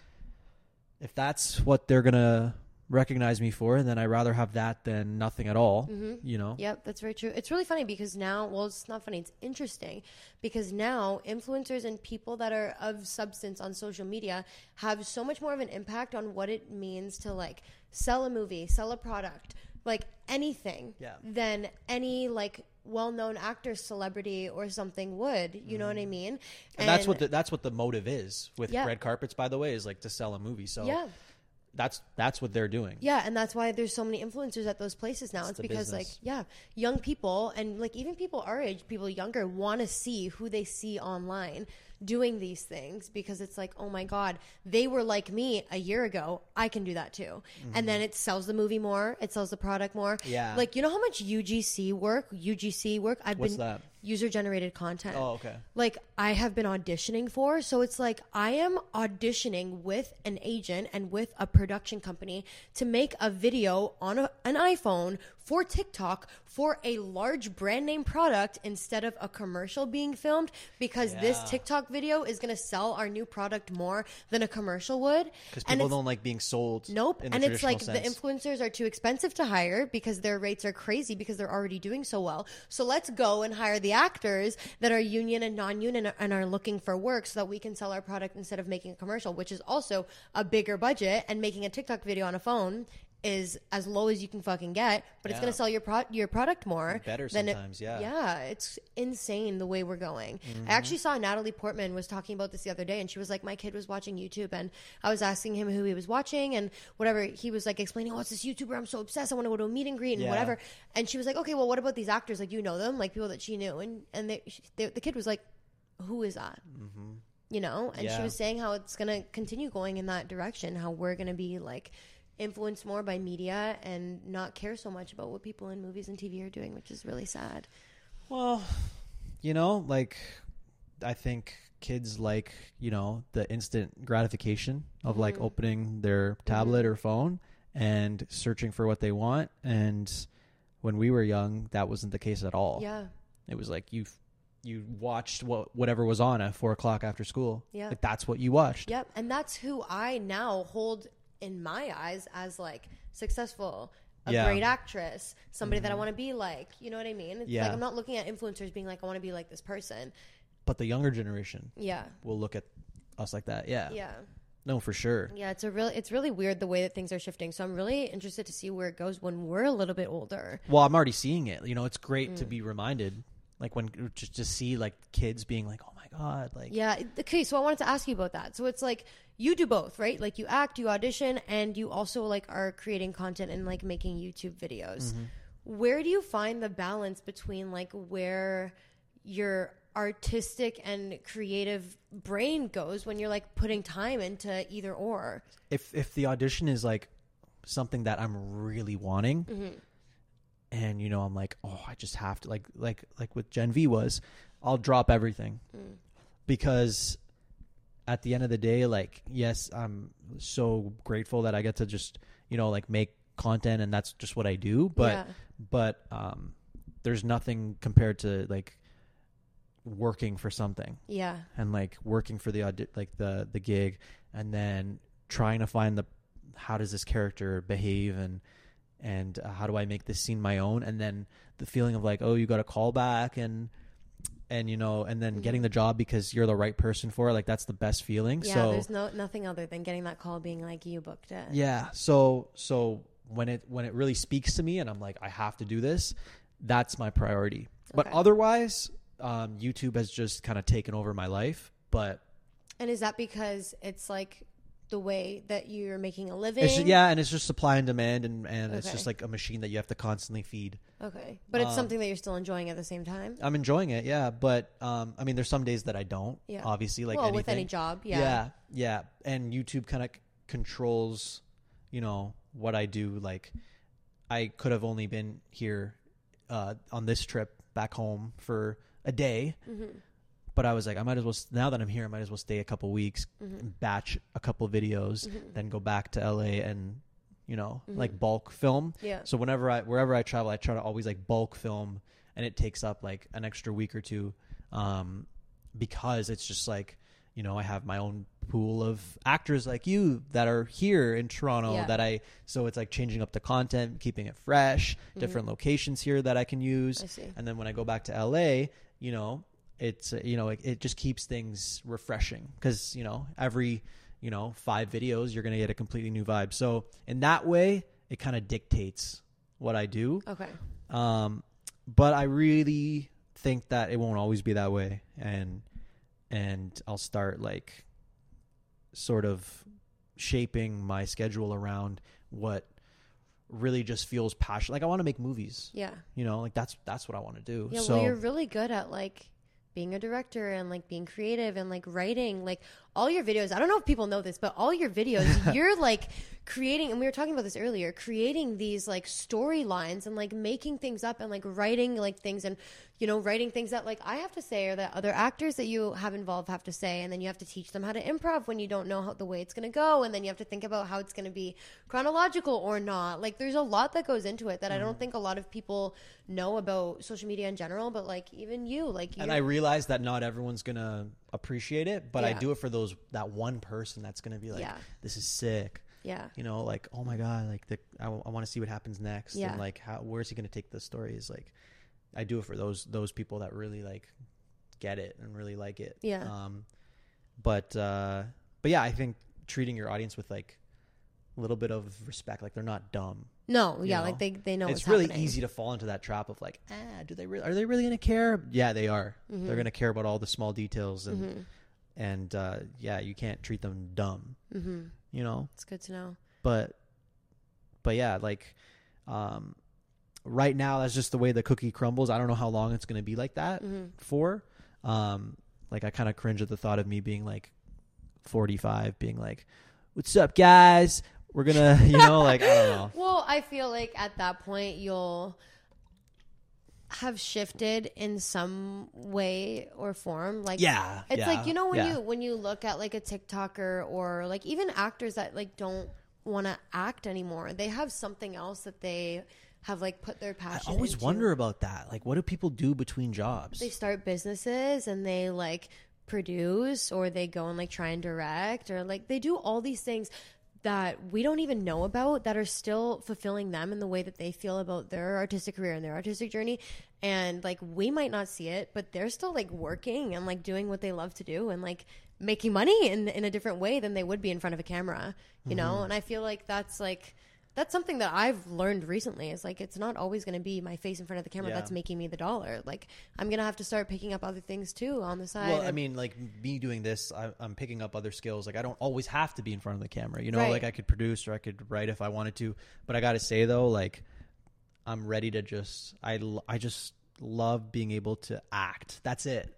S1: if that's what they're gonna recognize me for and then i'd rather have that than nothing at all you know
S2: Yep, that's very true. It's really funny because now, well, it's not funny, it's interesting because now influencers and people that are of substance on social media have so much more of an impact on what it means to like sell a movie, sell a product, like anything
S1: Yeah.
S2: than any like well-known actor, celebrity, or something would. You know what I mean?
S1: Mm-hmm. and, that's what the, that's what the motive is with
S2: Yeah.
S1: red carpets. By the way, is like to sell a movie. So
S2: yeah.
S1: That's that's what they're doing.
S2: Yeah, and that's why there's so many influencers at those places now. It's,
S1: the
S2: because like yeah, young people and like even people our age, people younger want to see who they see online doing these things because it's like, "Oh my god, they were like me a year ago. I can do that too." And then it sells the movie more, it sells the product more.
S1: Mm-hmm. Yeah.
S2: Like, you know how much UGC work, UGC work I've
S1: What's
S2: been
S1: that?
S2: User generated content.
S1: Oh, okay.
S2: Like I have been auditioning for, so it's like I am auditioning with an agent and with a production company to make a video on a, an iPhone for TikTok for a large brand name product instead of a commercial being filmed because this TikTok video is going to sell our new product more than a commercial would.
S1: Because people don't like being sold.
S2: Nope. And it's like
S1: traditional
S2: the influencers are too expensive to hire because their rates are crazy because they're already doing so well. So let's go and hire the actors that are union and non union and are looking for work so that we can sell our product instead of making a commercial, which is also a bigger budget. And making a TikTok video on a phone is as low as you can fucking get, but it's going to sell your pro- your product more.
S1: Better
S2: than it-
S1: sometimes, yeah.
S2: Yeah, it's insane the way we're going.
S1: Mm-hmm.
S2: I actually saw Natalie Portman was talking about this the other day, and she was like, "My kid was watching YouTube, and I was asking him who he was watching, and whatever. He was like explaining, oh, it's this YouTuber. I'm so obsessed. I want to go to a meet and greet and
S1: Yeah.
S2: whatever." And she was like, "Okay, well, what about these actors? Like, you know them, like people that she knew?" And and they, she, they, the kid was like, "Who is that?" You know, and she
S1: Mm-hmm.
S2: Was saying how it's going to continue going in that direction. How we're going to be like. Influenced more by media and not care so much about what people in movies and TV are doing, which is really sad.
S1: Well, you know, like I think kids like you know the instant gratification of like
S2: Mm-hmm.
S1: opening their tablet or phone and searching for what they want. And when we were young, that wasn't the case at all.
S2: Yeah.
S1: It was like you you watched what whatever was on at four o'clock after school.
S2: Yeah.
S1: like that's what you watched.
S2: Yep, and that's who I now hold in my eyes as like successful, a
S1: Yeah. Mm-hmm.
S2: great actress, somebody that I want to be like. You know what I mean? It's
S1: Yeah.
S2: like I'm not looking at influencers being like I want to be like this person.
S1: But the younger generation
S2: Yeah.
S1: will look at us like that. Yeah.
S2: Yeah.
S1: No, for sure.
S2: Yeah, it's a really it's really weird the way that things are shifting. So I'm really interested to see where it goes when we're a little bit older.
S1: Well, I'm already seeing it. You know, it's great
S2: Mm.
S1: to be reminded, like when just to see like kids being like, "Oh my god!" Like,
S2: Yeah. Okay. So I wanted to ask you about that. So it's like you do both, right? Like you act, you audition, and you also like are creating content and like making YouTube videos. Where do you find the balance between like where your artistic and creative brain goes when you're like putting time into either or?
S1: if if the audition is like something that I'm really wanting,
S2: Mm-hmm.
S1: and you know, I'm like, "Oh, I just have to," like like like with Gen V was, I'll drop everything
S2: Mm.
S1: because at the end of the day, like, yes, I'm so grateful that I get to just you know like make content and that's just what I do, but
S2: Yeah.
S1: but um, there's nothing compared to like working for something
S2: Yeah.
S1: and like working for the like the the gig and then trying to find the how does this character behave and and uh, how do I make this scene my own and then the feeling of like oh you got a call back and and you know and then getting the job because you're the right person for it like that's the best feeling
S2: Yeah.
S1: so
S2: there's no nothing other than getting that call being like you booked it.
S1: yeah so so when it when it really speaks to me and i'm like i have to do this that's my priority but otherwise um, youtube has just kind of taken over my life but
S2: And is that because it's like the way that you're making a living?
S1: it's just, yeah and it's just supply and demand and, and it's just like a machine that you have to constantly feed
S2: Okay. But it's
S1: Um,
S2: something that you're still enjoying at the same time?
S1: i'm enjoying it yeah but um, i mean there's some days that i don't
S2: Yeah.
S1: obviously like
S2: well,
S1: anything.
S2: with any job, yeah.
S1: yeah yeah and youtube kind of c- controls you know what i do like i could have only been here uh, on this trip back home for a day
S2: Mm-hmm.
S1: But i was like i might as well now that i'm here i might as well stay a couple weeks
S2: Mm-hmm.
S1: batch a couple videos then go back to la and you know like bulk film
S2: Mm-hmm. Yeah.
S1: so whenever i wherever i travel i try to always like bulk film and it takes up like an extra week or two um because it's just like you know i have my own pool of actors like you that are here in toronto
S2: Yeah.
S1: that i so it's like changing up the content keeping it fresh different locations here that i can use
S2: Mm-hmm. I see.
S1: and then when i go back to la you know it's you know it, it just keeps things refreshing because you know every you know five videos you're gonna get a completely new vibe so in that way it kind of dictates what I do.
S2: Okay.
S1: Um, but I really think that it won't always be that way, and and I'll start like sort of shaping my schedule around what really just feels passionate. Like I want to make movies.
S2: Yeah.
S1: You know, like that's that's what I want to do.
S2: Yeah,
S1: so
S2: well, you're really good at like being a director and like being creative and like writing like all your videos. I don't know if people know this, but all your videos, you're like creating, and we were talking about this earlier, creating these like storylines and like making things up and like writing like things and you know writing things that like I have to say or that other actors that you have involved have to say, and then you have to teach them how to improv when you don't know how the way it's gonna go, and then you have to think about how it's gonna be chronological or not. Like there's a lot that goes into it that I
S1: Mm-hmm.
S2: don't think a lot of people know about social media in general, but like even you, like you
S1: and I realize that not everyone's gonna appreciate it, but I do it for those that one person that's gonna be like,
S2: Yeah.
S1: "This is sick."
S2: Yeah.
S1: You know, like, "Oh my god!" Like, the I, want to see what happens next,
S2: Yeah.
S1: and like, how where's he gonna take the story? Is like, I do it for those those people that really like get it and really like it.
S2: Yeah.
S1: Um, but uh, but yeah, I think treating your audience with like little bit of respect, like they're not dumb.
S2: No, yeah,
S1: know?
S2: like they they know
S1: it's really
S2: happening.
S1: easy to fall into that trap of like, ah, do they really? Are they really going to care? Yeah, they are.
S2: Mm-hmm.
S1: They're going to care about all the small details, and and uh, yeah, you can't treat them dumb.
S2: Mm-hmm.
S1: You know,
S2: It's good to know.
S1: but but yeah, like um, right now that's just the way the cookie crumbles. I don't know how long it's going to be like that
S2: Mm-hmm.
S1: for. Um, like I kind of cringe at the thought of me being like 45, being like, "What's up, guys? We're gonna," you know, like I don't know.
S2: Well, I feel like at that point you'll have shifted in some way or form. Like
S1: Yeah,
S2: it's
S1: yeah,
S2: like you know when
S1: yeah.
S2: you when you look at like a TikToker or like even actors that like don't want to act anymore. They have something else that they have like put their passion.
S1: I always
S2: into.
S1: wonder about that. Like, what do people do between jobs?
S2: they start businesses and they like produce or they go and like try and direct or like they do all these things that we don't even know about that are still fulfilling them in the way that they feel about their artistic career and their artistic journey. And like we might not see it but they're still like working and like doing what they love to do and like making money in in a different way than they would be in front of a camera you know? Mm-hmm. And i feel like that's like that's something that I've learned recently. Is like it's not always going to be my face in front of the camera
S1: Yeah.
S2: that's making me the dollar. Like I'm going to have to start picking up other things too on the side.
S1: Well, I mean, like me doing this, I, I'm picking up other skills. Like I don't always have to be in front of the camera. You know,
S2: Right.
S1: like I could produce or I could write if I wanted to. But I got to say though, like I'm ready to just I I just love being able to act. That's it.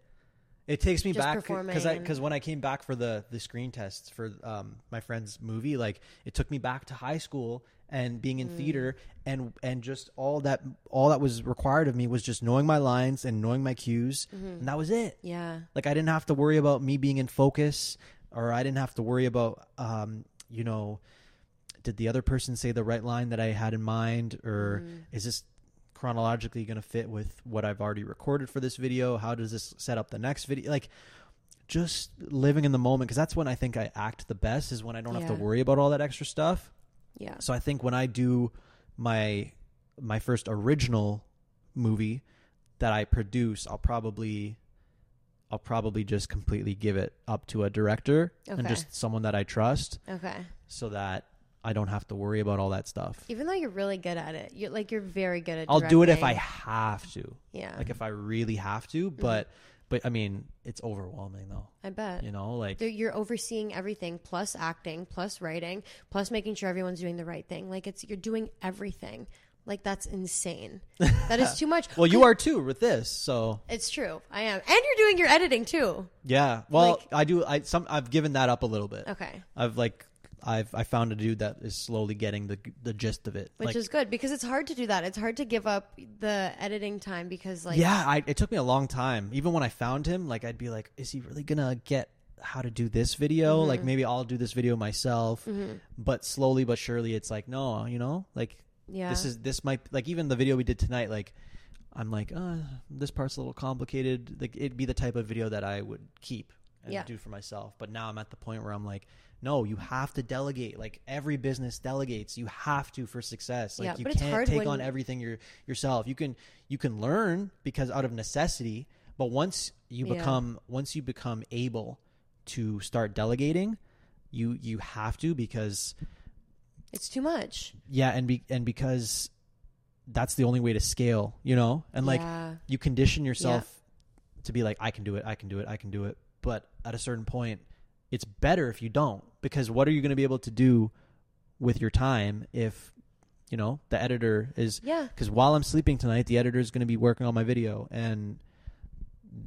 S1: It takes me
S2: Just
S1: back because I because when I came back for the the screen tests for um, my friend's movie, like it took me back to high school and being
S2: Mm.
S1: in theater and and just all that all that was required of me was just knowing my lines and knowing my cues
S2: Mm-hmm.
S1: and that was it.
S2: yeah,
S1: Like I didn't have to worry about me being in focus, or I didn't have to worry about, um, you know, did the other person say the right line that I had in mind, or
S2: Mm-hmm.
S1: is this chronologically going to fit with what I've already recorded for this video? How does this set up the next video? Like, just living in the moment because that's when I think I act the best is when I don't have to worry about all that extra stuff.
S2: Yeah,
S1: So I think when I do my my first original movie that I produce, I'll probably I'll probably just completely give it up to a director and just someone that I trust
S2: okay.
S1: so that I don't have to worry about all that stuff.
S2: Even though you're really good at it, you're like you're very good at.
S1: I'll do it if I have to.
S2: Yeah,
S1: Like if I really have to, but mm-hmm. But I mean, it's overwhelming though.
S2: I bet.
S1: You know, like
S2: They're- You're overseeing everything, plus acting, plus writing, plus making sure everyone's doing the right thing. Like it's you're doing everything. Like that's insane. That is too much.
S1: well, you are too with this. So,
S2: It's true. I am, and you're doing your editing too.
S1: yeah. Well,
S2: Like-
S1: I do I some I've given that up a little bit.
S2: Okay.
S1: I've like I've I found a dude that is slowly getting the the gist of it.
S2: Which
S1: like,
S2: is good because it's hard to do that. It's hard to give up the editing time because like
S1: yeah, I, it took me a long time. Even when I found him, like I'd be like, is he really gonna get how to do this video?
S2: Mm-hmm.
S1: Like maybe I'll do this video myself. But slowly but surely, it's like no, you know, like
S2: Yeah.
S1: this is this might like even the video we did tonight. Like I'm like, uh, this part's a little complicated. Like it'd be the type of video that I would keep and
S2: Yeah.
S1: do for myself. But now I'm at the point where I'm like. No, you have to delegate. Like every business delegates. You have to for success. Like
S2: Yeah,
S1: you can't take on everything your, yourself. You can you can learn because out of necessity, but once you
S2: Yeah.
S1: become once you become able to start delegating, you you have to because
S2: it's too much.
S1: yeah, and be and because that's the only way to scale, you know? And like
S2: Yeah.
S1: you condition yourself to be like I can do it, I can do it, I can do it. But at a certain point, it's better if you don't because what are you going to be able to do with your time if you know the editor is
S2: Yeah.
S1: because while i'm sleeping tonight the editor is going to be working on my video and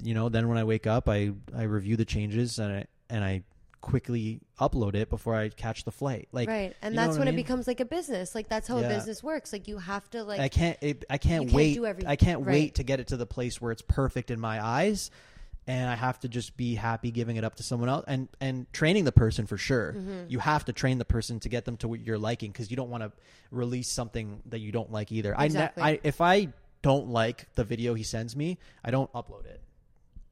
S1: you know then when i wake up i i review the changes and i and i quickly upload it before i catch the flight like
S2: right. And that's when
S1: I
S2: it becomes like a business. Like that's how
S1: Yeah.
S2: a business works. Like you have to like
S1: I can't. It, I can't
S2: can't
S1: wait.
S2: do
S1: I can't
S2: right.
S1: wait to get it to the place where it's perfect in my eyes, and I have to just be happy giving it up to someone else and and training the person for sure.
S2: Mm-hmm.
S1: You have to train the person to get them to what you're liking because you don't want to release something that you don't like either.
S2: Exactly.
S1: I, ne- I if I don't like the video he sends me, I don't upload it.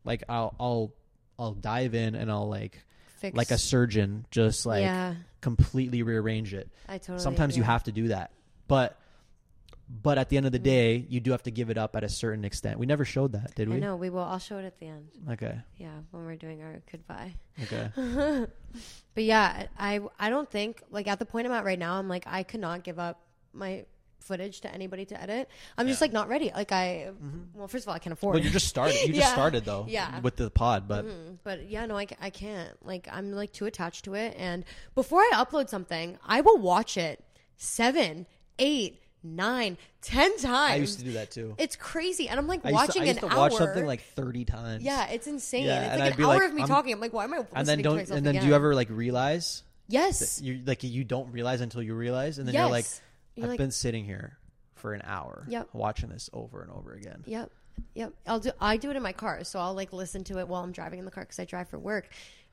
S1: Like I'll I'll I'll dive in and I'll like
S2: fix
S1: like a surgeon just like
S2: Yeah.
S1: completely rearrange it
S2: I totally
S1: sometimes you have to do that but but at the end of the
S2: Mm-hmm.
S1: day you do have to give it up at a certain extent we never showed that did we
S2: No, we will. I'll show it at the end.
S1: okay
S2: Yeah, when we're doing our goodbye.
S1: okay
S2: But yeah, I I don't think like at the point I'm at right now, I'm like I could not give up my footage to anybody to edit. I'm just like not ready. Like I, well, first of all, I can't afford.
S1: well you just started you just started though
S2: Yeah.
S1: with the pod but
S2: Mm, but yeah, no, I, I can't. Like, I'm like too attached to it. And before I upload something, I will watch it seven, eight, nine, ten times.
S1: i used to do that too
S2: It's crazy, and I'm like
S1: I used
S2: watching
S1: to, I used
S2: an
S1: to watch something like 30 times
S2: yeah, it's insane.
S1: Yeah,
S2: it's
S1: and
S2: like
S1: I'd
S2: an
S1: be
S2: hour
S1: like,
S2: of me
S1: I'm-
S2: talking. I'm like, why am I
S1: and then
S2: to
S1: don't
S2: myself
S1: and then
S2: again?
S1: do you ever like realize
S2: Yes.
S1: you like you don't realize until you realize and then you're like i've been sitting here for an hour
S2: Yep.
S1: watching this over and over again
S2: Yep. Yep. I'll do I do it in my car. So I'll like listen to it while I'm driving in the car cuz I drive for work.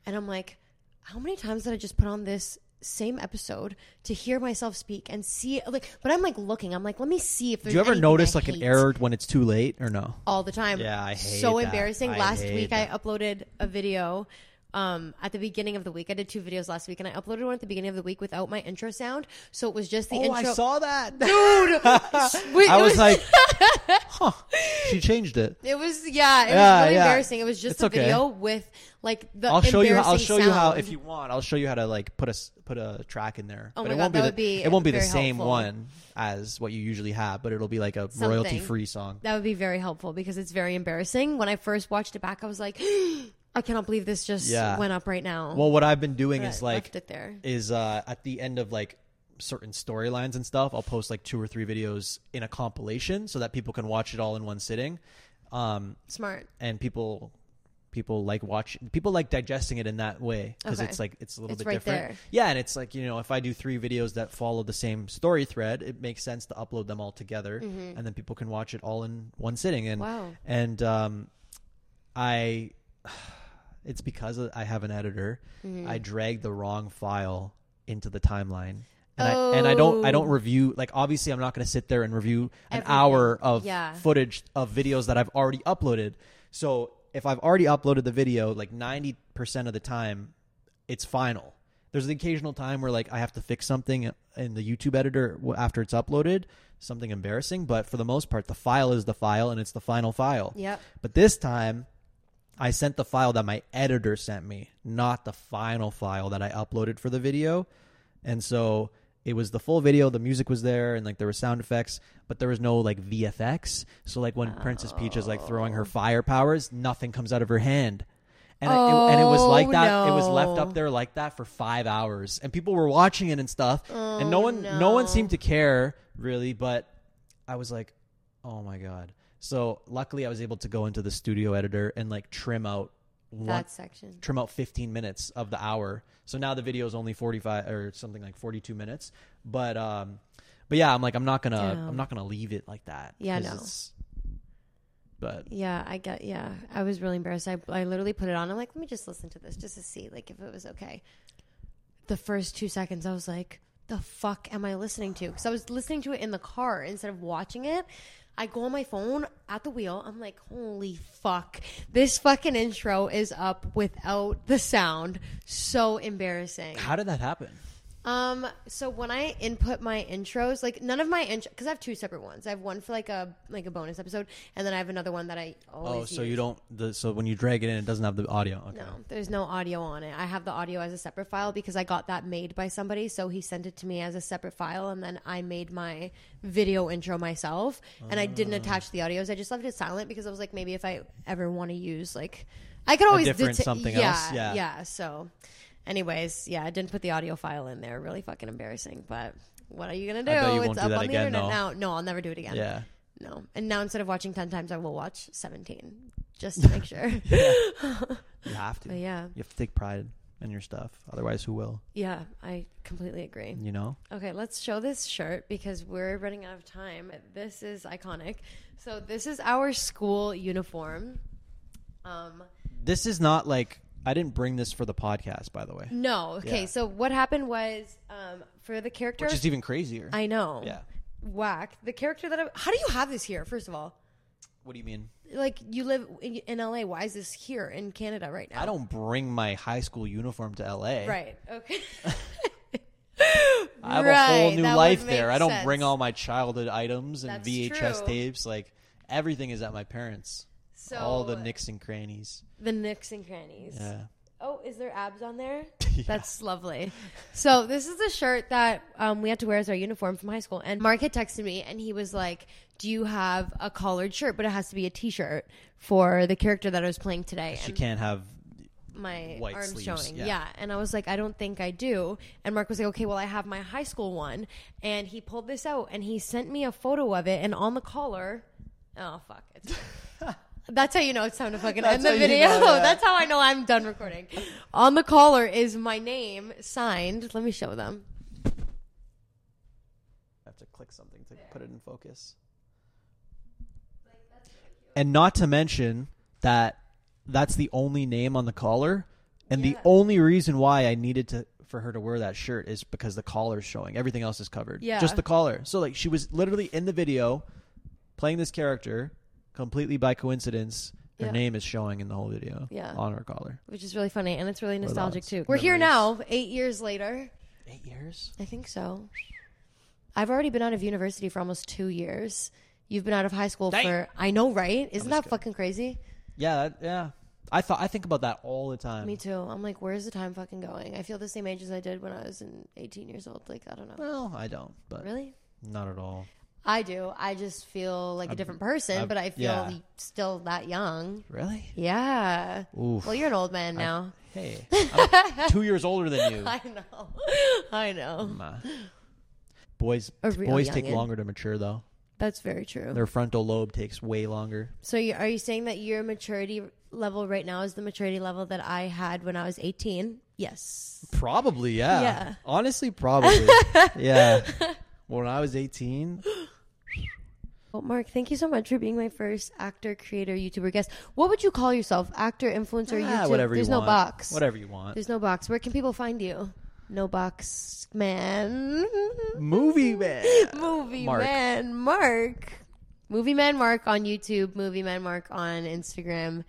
S2: And I'm like, how many times did I just put on this same episode to hear myself speak and see like but I'm like looking. I'm like, let me see if
S1: do you ever notice
S2: I
S1: like an error when it's too late or no
S2: all the time.
S1: Yeah, I hate
S2: So
S1: that.
S2: embarrassing.
S1: I
S2: last
S1: hate
S2: week
S1: that.
S2: I uploaded a video um at the beginning of the week. I did two videos last week and I uploaded one at the beginning of the week without my intro sound. So it was just the
S1: oh
S2: intro.
S1: i saw that
S2: Dude, Wait,
S1: I
S2: it
S1: was like, huh, she changed it.
S2: It was yeah, it
S1: Yeah,
S2: was really
S1: yeah.
S2: embarrassing. It was just
S1: It's
S2: a
S1: okay.
S2: video with like the
S1: I'll show you. How, I'll
S2: embarrassing
S1: show you how
S2: sound.
S1: if you want. I'll show you how to like put a put a track in there.
S2: Oh
S1: but
S2: my
S1: it
S2: God,
S1: won't be the,
S2: would be
S1: it won't be the same
S2: helpful.
S1: one as what you usually have, but it'll be like a royalty free song.
S2: that would be very helpful because it's very embarrassing. When I first watched it back, I was like, I cannot believe this just
S1: Yeah.
S2: went up right now.
S1: Well, what I've been doing
S2: But
S1: is
S2: I
S1: like
S2: left it there.
S1: is uh at the end of like certain storylines and stuff, I'll post like two or three videos in a compilation so that people can watch it all in one sitting. Um,
S2: Smart.
S1: and people people like watch people like digesting it in that way because
S2: Okay.
S1: it's like it's a little
S2: It's
S1: bit
S2: right
S1: different
S2: there.
S1: yeah and it's like you know if i do three videos that follow the same story thread it makes sense to upload them all together and then people can watch it all in one sitting and
S2: Mm-hmm. Wow.
S1: and um i it's because i have an editor
S2: Mm-hmm.
S1: i drag the wrong file into the timeline and, I, and I don't I don't
S2: Oh.
S1: review like obviously I'm not going to sit there and review an
S2: Everything.
S1: hour of
S2: Yeah.
S1: footage of videos that I've already uploaded. So if I've already uploaded the video, like 90% of the time, it's final. There's the occasional time where like I have to fix something in the YouTube editor after it's uploaded, something embarrassing, but for the most part, the file is the file and it's the final file.
S2: Yep.
S1: But this time, I sent the file that my editor sent me, not the final file that I uploaded for the video. And so it was the full video, the music was there, and like there were sound effects, but there was no like VFX. So like when Princess Peach is like throwing her oh. fire powers, nothing comes out of her hand. And, it, and it was like
S2: Oh,
S1: that. It was left up there like that for five hours, and people were watching it and stuff. and no
S2: oh,
S1: one, no. one seemed to care really. But I was like, oh my god. So luckily, I was able to go into the studio editor and like trim out one,
S2: That section.
S1: trim out 15 minutes of the hour. So now the video is only 45 or something like 42 minutes. But um but yeah, I'm like I'm not to
S2: Damn.
S1: I'm not to leave it like that.
S2: Yeah, no.
S1: But
S2: Yeah, I got. Yeah, I was really embarrassed. I I literally put it on. I'm like, let me just listen to this just to see like if it was okay. The first two seconds, I was like, the fuck am I listening to? Because I was listening to it in the car instead of watching it. I go on my phone at the wheel. I'm like, holy fuck. This fucking intro is up without the sound. So embarrassing.
S1: how did that happen?
S2: Um, so when I input my intros, like none of my intro, because I have two separate ones. I have one for like a like a bonus episode, and then I have another one that I always.
S1: Oh, so
S2: use.
S1: you don't. The, so when you drag it in, it doesn't have the audio. Okay.
S2: No, there's no audio on it. I have the audio as a separate file because I got that made by somebody. So he sent it to me as a separate file, and then I made my video intro myself. And I
S1: Ah.
S2: didn't attach the audios. I just left it silent because I was like, maybe if I ever want to use like, I could always
S1: different
S2: deta-
S1: something
S2: yeah,
S1: else? Yeah.
S2: yeah. So, anyways, yeah, I didn't put the audio file in there. Really fucking embarrassing. But what are you gonna do?
S1: You
S2: it's
S1: do
S2: up on the
S1: again,
S2: internet
S1: though.
S2: now. No, I'll never do it again.
S1: Yeah.
S2: No. And now instead of watching ten times, I will watch seventeen just to make sure.
S1: You have to.
S2: But yeah.
S1: You have to take pride in your stuff. Otherwise, who will?
S2: Yeah, I completely agree.
S1: You know.
S2: Okay, let's show this shirt because we're running out of time. This is iconic. So this is our school uniform. Um,
S1: This is not like I didn't bring this for the podcast, by the way.
S2: no, okay.
S1: Yeah.
S2: So what happened was um, for the character.
S1: Which is even crazier.
S2: I know.
S1: Yeah.
S2: Whack. The character that I. How do you have this here? First of all,
S1: What do you mean?
S2: like you live in, LA. Why is this here in Canada right now?
S1: I don't bring my high school uniform to LA.
S2: Right. Okay.
S1: I have a whole new life there. I don't bring all my childhood items and
S2: That's
S1: VHS
S2: true.
S1: tapes. Like everything is at my parents.
S2: So
S1: all the nicks and crannies.
S2: the nicks and crannies.
S1: Yeah.
S2: Oh, is there abs on there? That's lovely. So this is the shirt that um, we had to wear as our uniform from high school. And Mark had texted me, and he was like, "Do you have a collared shirt? But it has to be a T-shirt for the character that I was playing today."
S1: She
S2: And
S1: can't have
S2: my
S1: white
S2: arms
S1: sleeves,
S2: showing.
S1: yeah.
S2: Yeah. And I was like, I don't think I do. And Mark was like, okay, well, I have my high school one. And he pulled this out and he sent me a photo of it. And on the collar, oh, fuck. It's, that's how you know it's time to fucking end the
S1: you
S2: video.
S1: know, yeah.
S2: That's how I know I'm done recording. on the collar is my name signed. Let me show them.
S1: I have to click something to put it in focus. And not to mention that that's the only name on the collar, and the only reason why I needed to for her to wear that shirt is because the collar's showing. Everything else is covered.
S2: Yeah.
S1: Just the collar. So like she was literally in the video playing this character completely by coincidence. Her
S2: Yeah.
S1: name is showing in the whole video.
S2: Yeah.
S1: On her collar.
S2: Which is really funny. And it's really nostalgic
S1: else?
S2: too. We're here
S1: Memories.
S2: now, eight years later.
S1: Eight years?
S2: I think so. I've already been out of university for almost two years. You've been out of high school
S1: Dang.
S2: for I know, right? Isn't that
S1: kidding.
S2: fucking crazy?
S1: Yeah, that, yeah. I thought I think about that all the time.
S2: Me too. I'm like, where's the time fucking going? I feel the same age as I did when I was in 18 years old. Like, I don't know.
S1: Well, I don't, but
S2: Really?
S1: not at all.
S2: I do. I just feel like a different person,
S1: I've-
S2: but I feel
S1: yeah.
S2: still that young.
S1: Really?
S2: Yeah.
S1: Oof.
S2: Well, you're an old man now.
S1: Hey, I'm two years older than you.
S2: I know. I know.
S1: Nah. Boys, boys take longer to mature though.
S2: That's very true.
S1: Their frontal lobe takes way longer.
S2: So, you, are you saying that your maturity level right now is the maturity level that I had when I was 18? Yes.
S1: Probably, yeah.
S2: Yeah.
S1: Honestly, probably. yeah. When I was 18,
S2: Well, Mark, thank you so much for being my first actor, creator, YouTuber guest. What would you call yourself? Actor, influencer,
S1: ah,
S2: YouTube?
S1: whatever
S2: There's
S1: you
S2: no
S1: want.
S2: box.
S1: Whatever you want.
S2: There's no box. Where can people find you? No box, man.
S1: Movie man.
S2: Movie
S1: Mark.
S2: man, Mark. Movie man, Mark on YouTube. Movie man, Mark on Instagram.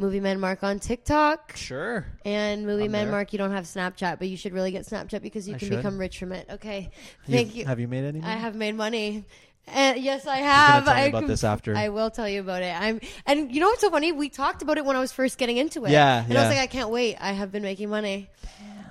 S2: Movie man, Mark on TikTok.
S1: Sure.
S2: And Movie
S1: I'm
S2: man,
S1: there.
S2: Mark, you don't have Snapchat, but you should really get Snapchat because you
S1: I
S2: can
S1: should.
S2: become rich from it. Okay, thank
S1: You've-
S2: you.
S1: Have you made any?
S2: I have made money. And yes, I have. I
S1: about this after.
S2: I will tell you about it. I'm, and you know what's so funny? We talked about it when I was first getting into it.
S1: Yeah,
S2: and I was like, I can't wait. I have been making money.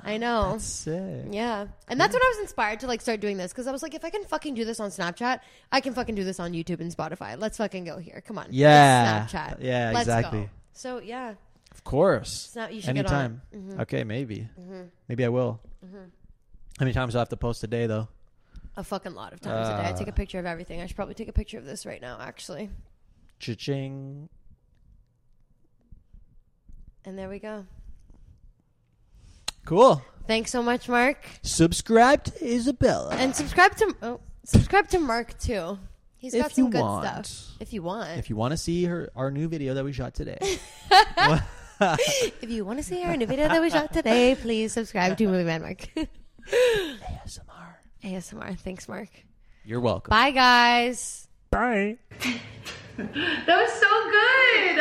S2: I know.
S1: That's sick.
S2: yeah, and that's when I was inspired to like start doing this because I was like, if I can fucking do this on Snapchat, I can fucking do this on YouTube and Spotify. Let's fucking go here. Come on. It's
S1: Yeah.
S2: Snapchat.
S1: Yeah,
S2: Let's
S1: exactly.
S2: Go. So yeah,
S1: Of course.
S2: Snap- you should get on Mm-hmm.
S1: Anytime. Okay, maybe. Mm-hmm. Maybe I will. Mm-hmm. How many times do I have to post a day though?
S2: a fucking lot of times a day. I take a uh. picture of everything. I should probably take a picture of this right now, actually.
S1: Cha-ching.
S2: And there we go.
S1: Cool.
S2: Thanks so much, Mark.
S1: Subscribe to Isabella.
S2: And subscribe to oh, subscribe to Mark too. He's got
S1: If
S2: some
S1: you
S2: good
S1: want.
S2: stuff. If you want.
S1: if you want to see her our new video that we shot today.
S2: If you want to see our new video that we shot today, please subscribe to Movie Man Mark.
S1: ASMR.
S2: ASMR. Thanks, Mark.
S1: You're welcome.
S2: Bye, guys.
S1: Bye.
S2: That was so good.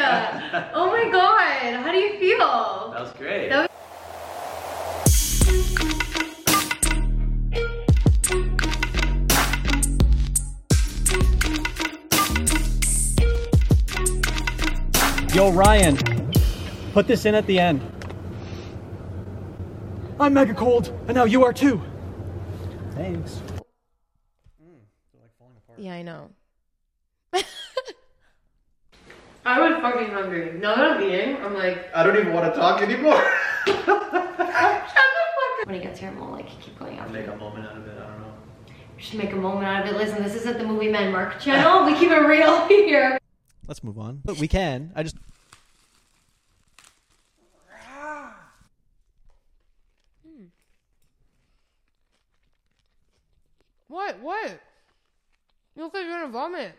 S2: Oh my god. How do you feel?
S7: That was great.
S2: That
S8: Yo, Ryan, put this in at the end.
S1: I'm mega cold, and now you are too.
S8: Thanks.
S9: Yeah, I know.
S2: I was fucking hungry. Now that I'm eating, I'm like,
S1: I don't even want to talk anymore.
S2: when he gets here, I'm gonna like keep going after.
S1: Make a moment out of it. I don't know.
S2: We should make a moment out of it. Listen, this isn't the Movie Man Mark channel. We keep it real here.
S10: Let's move on. But we can. I just
S9: What? What? You look like you're gonna vomit.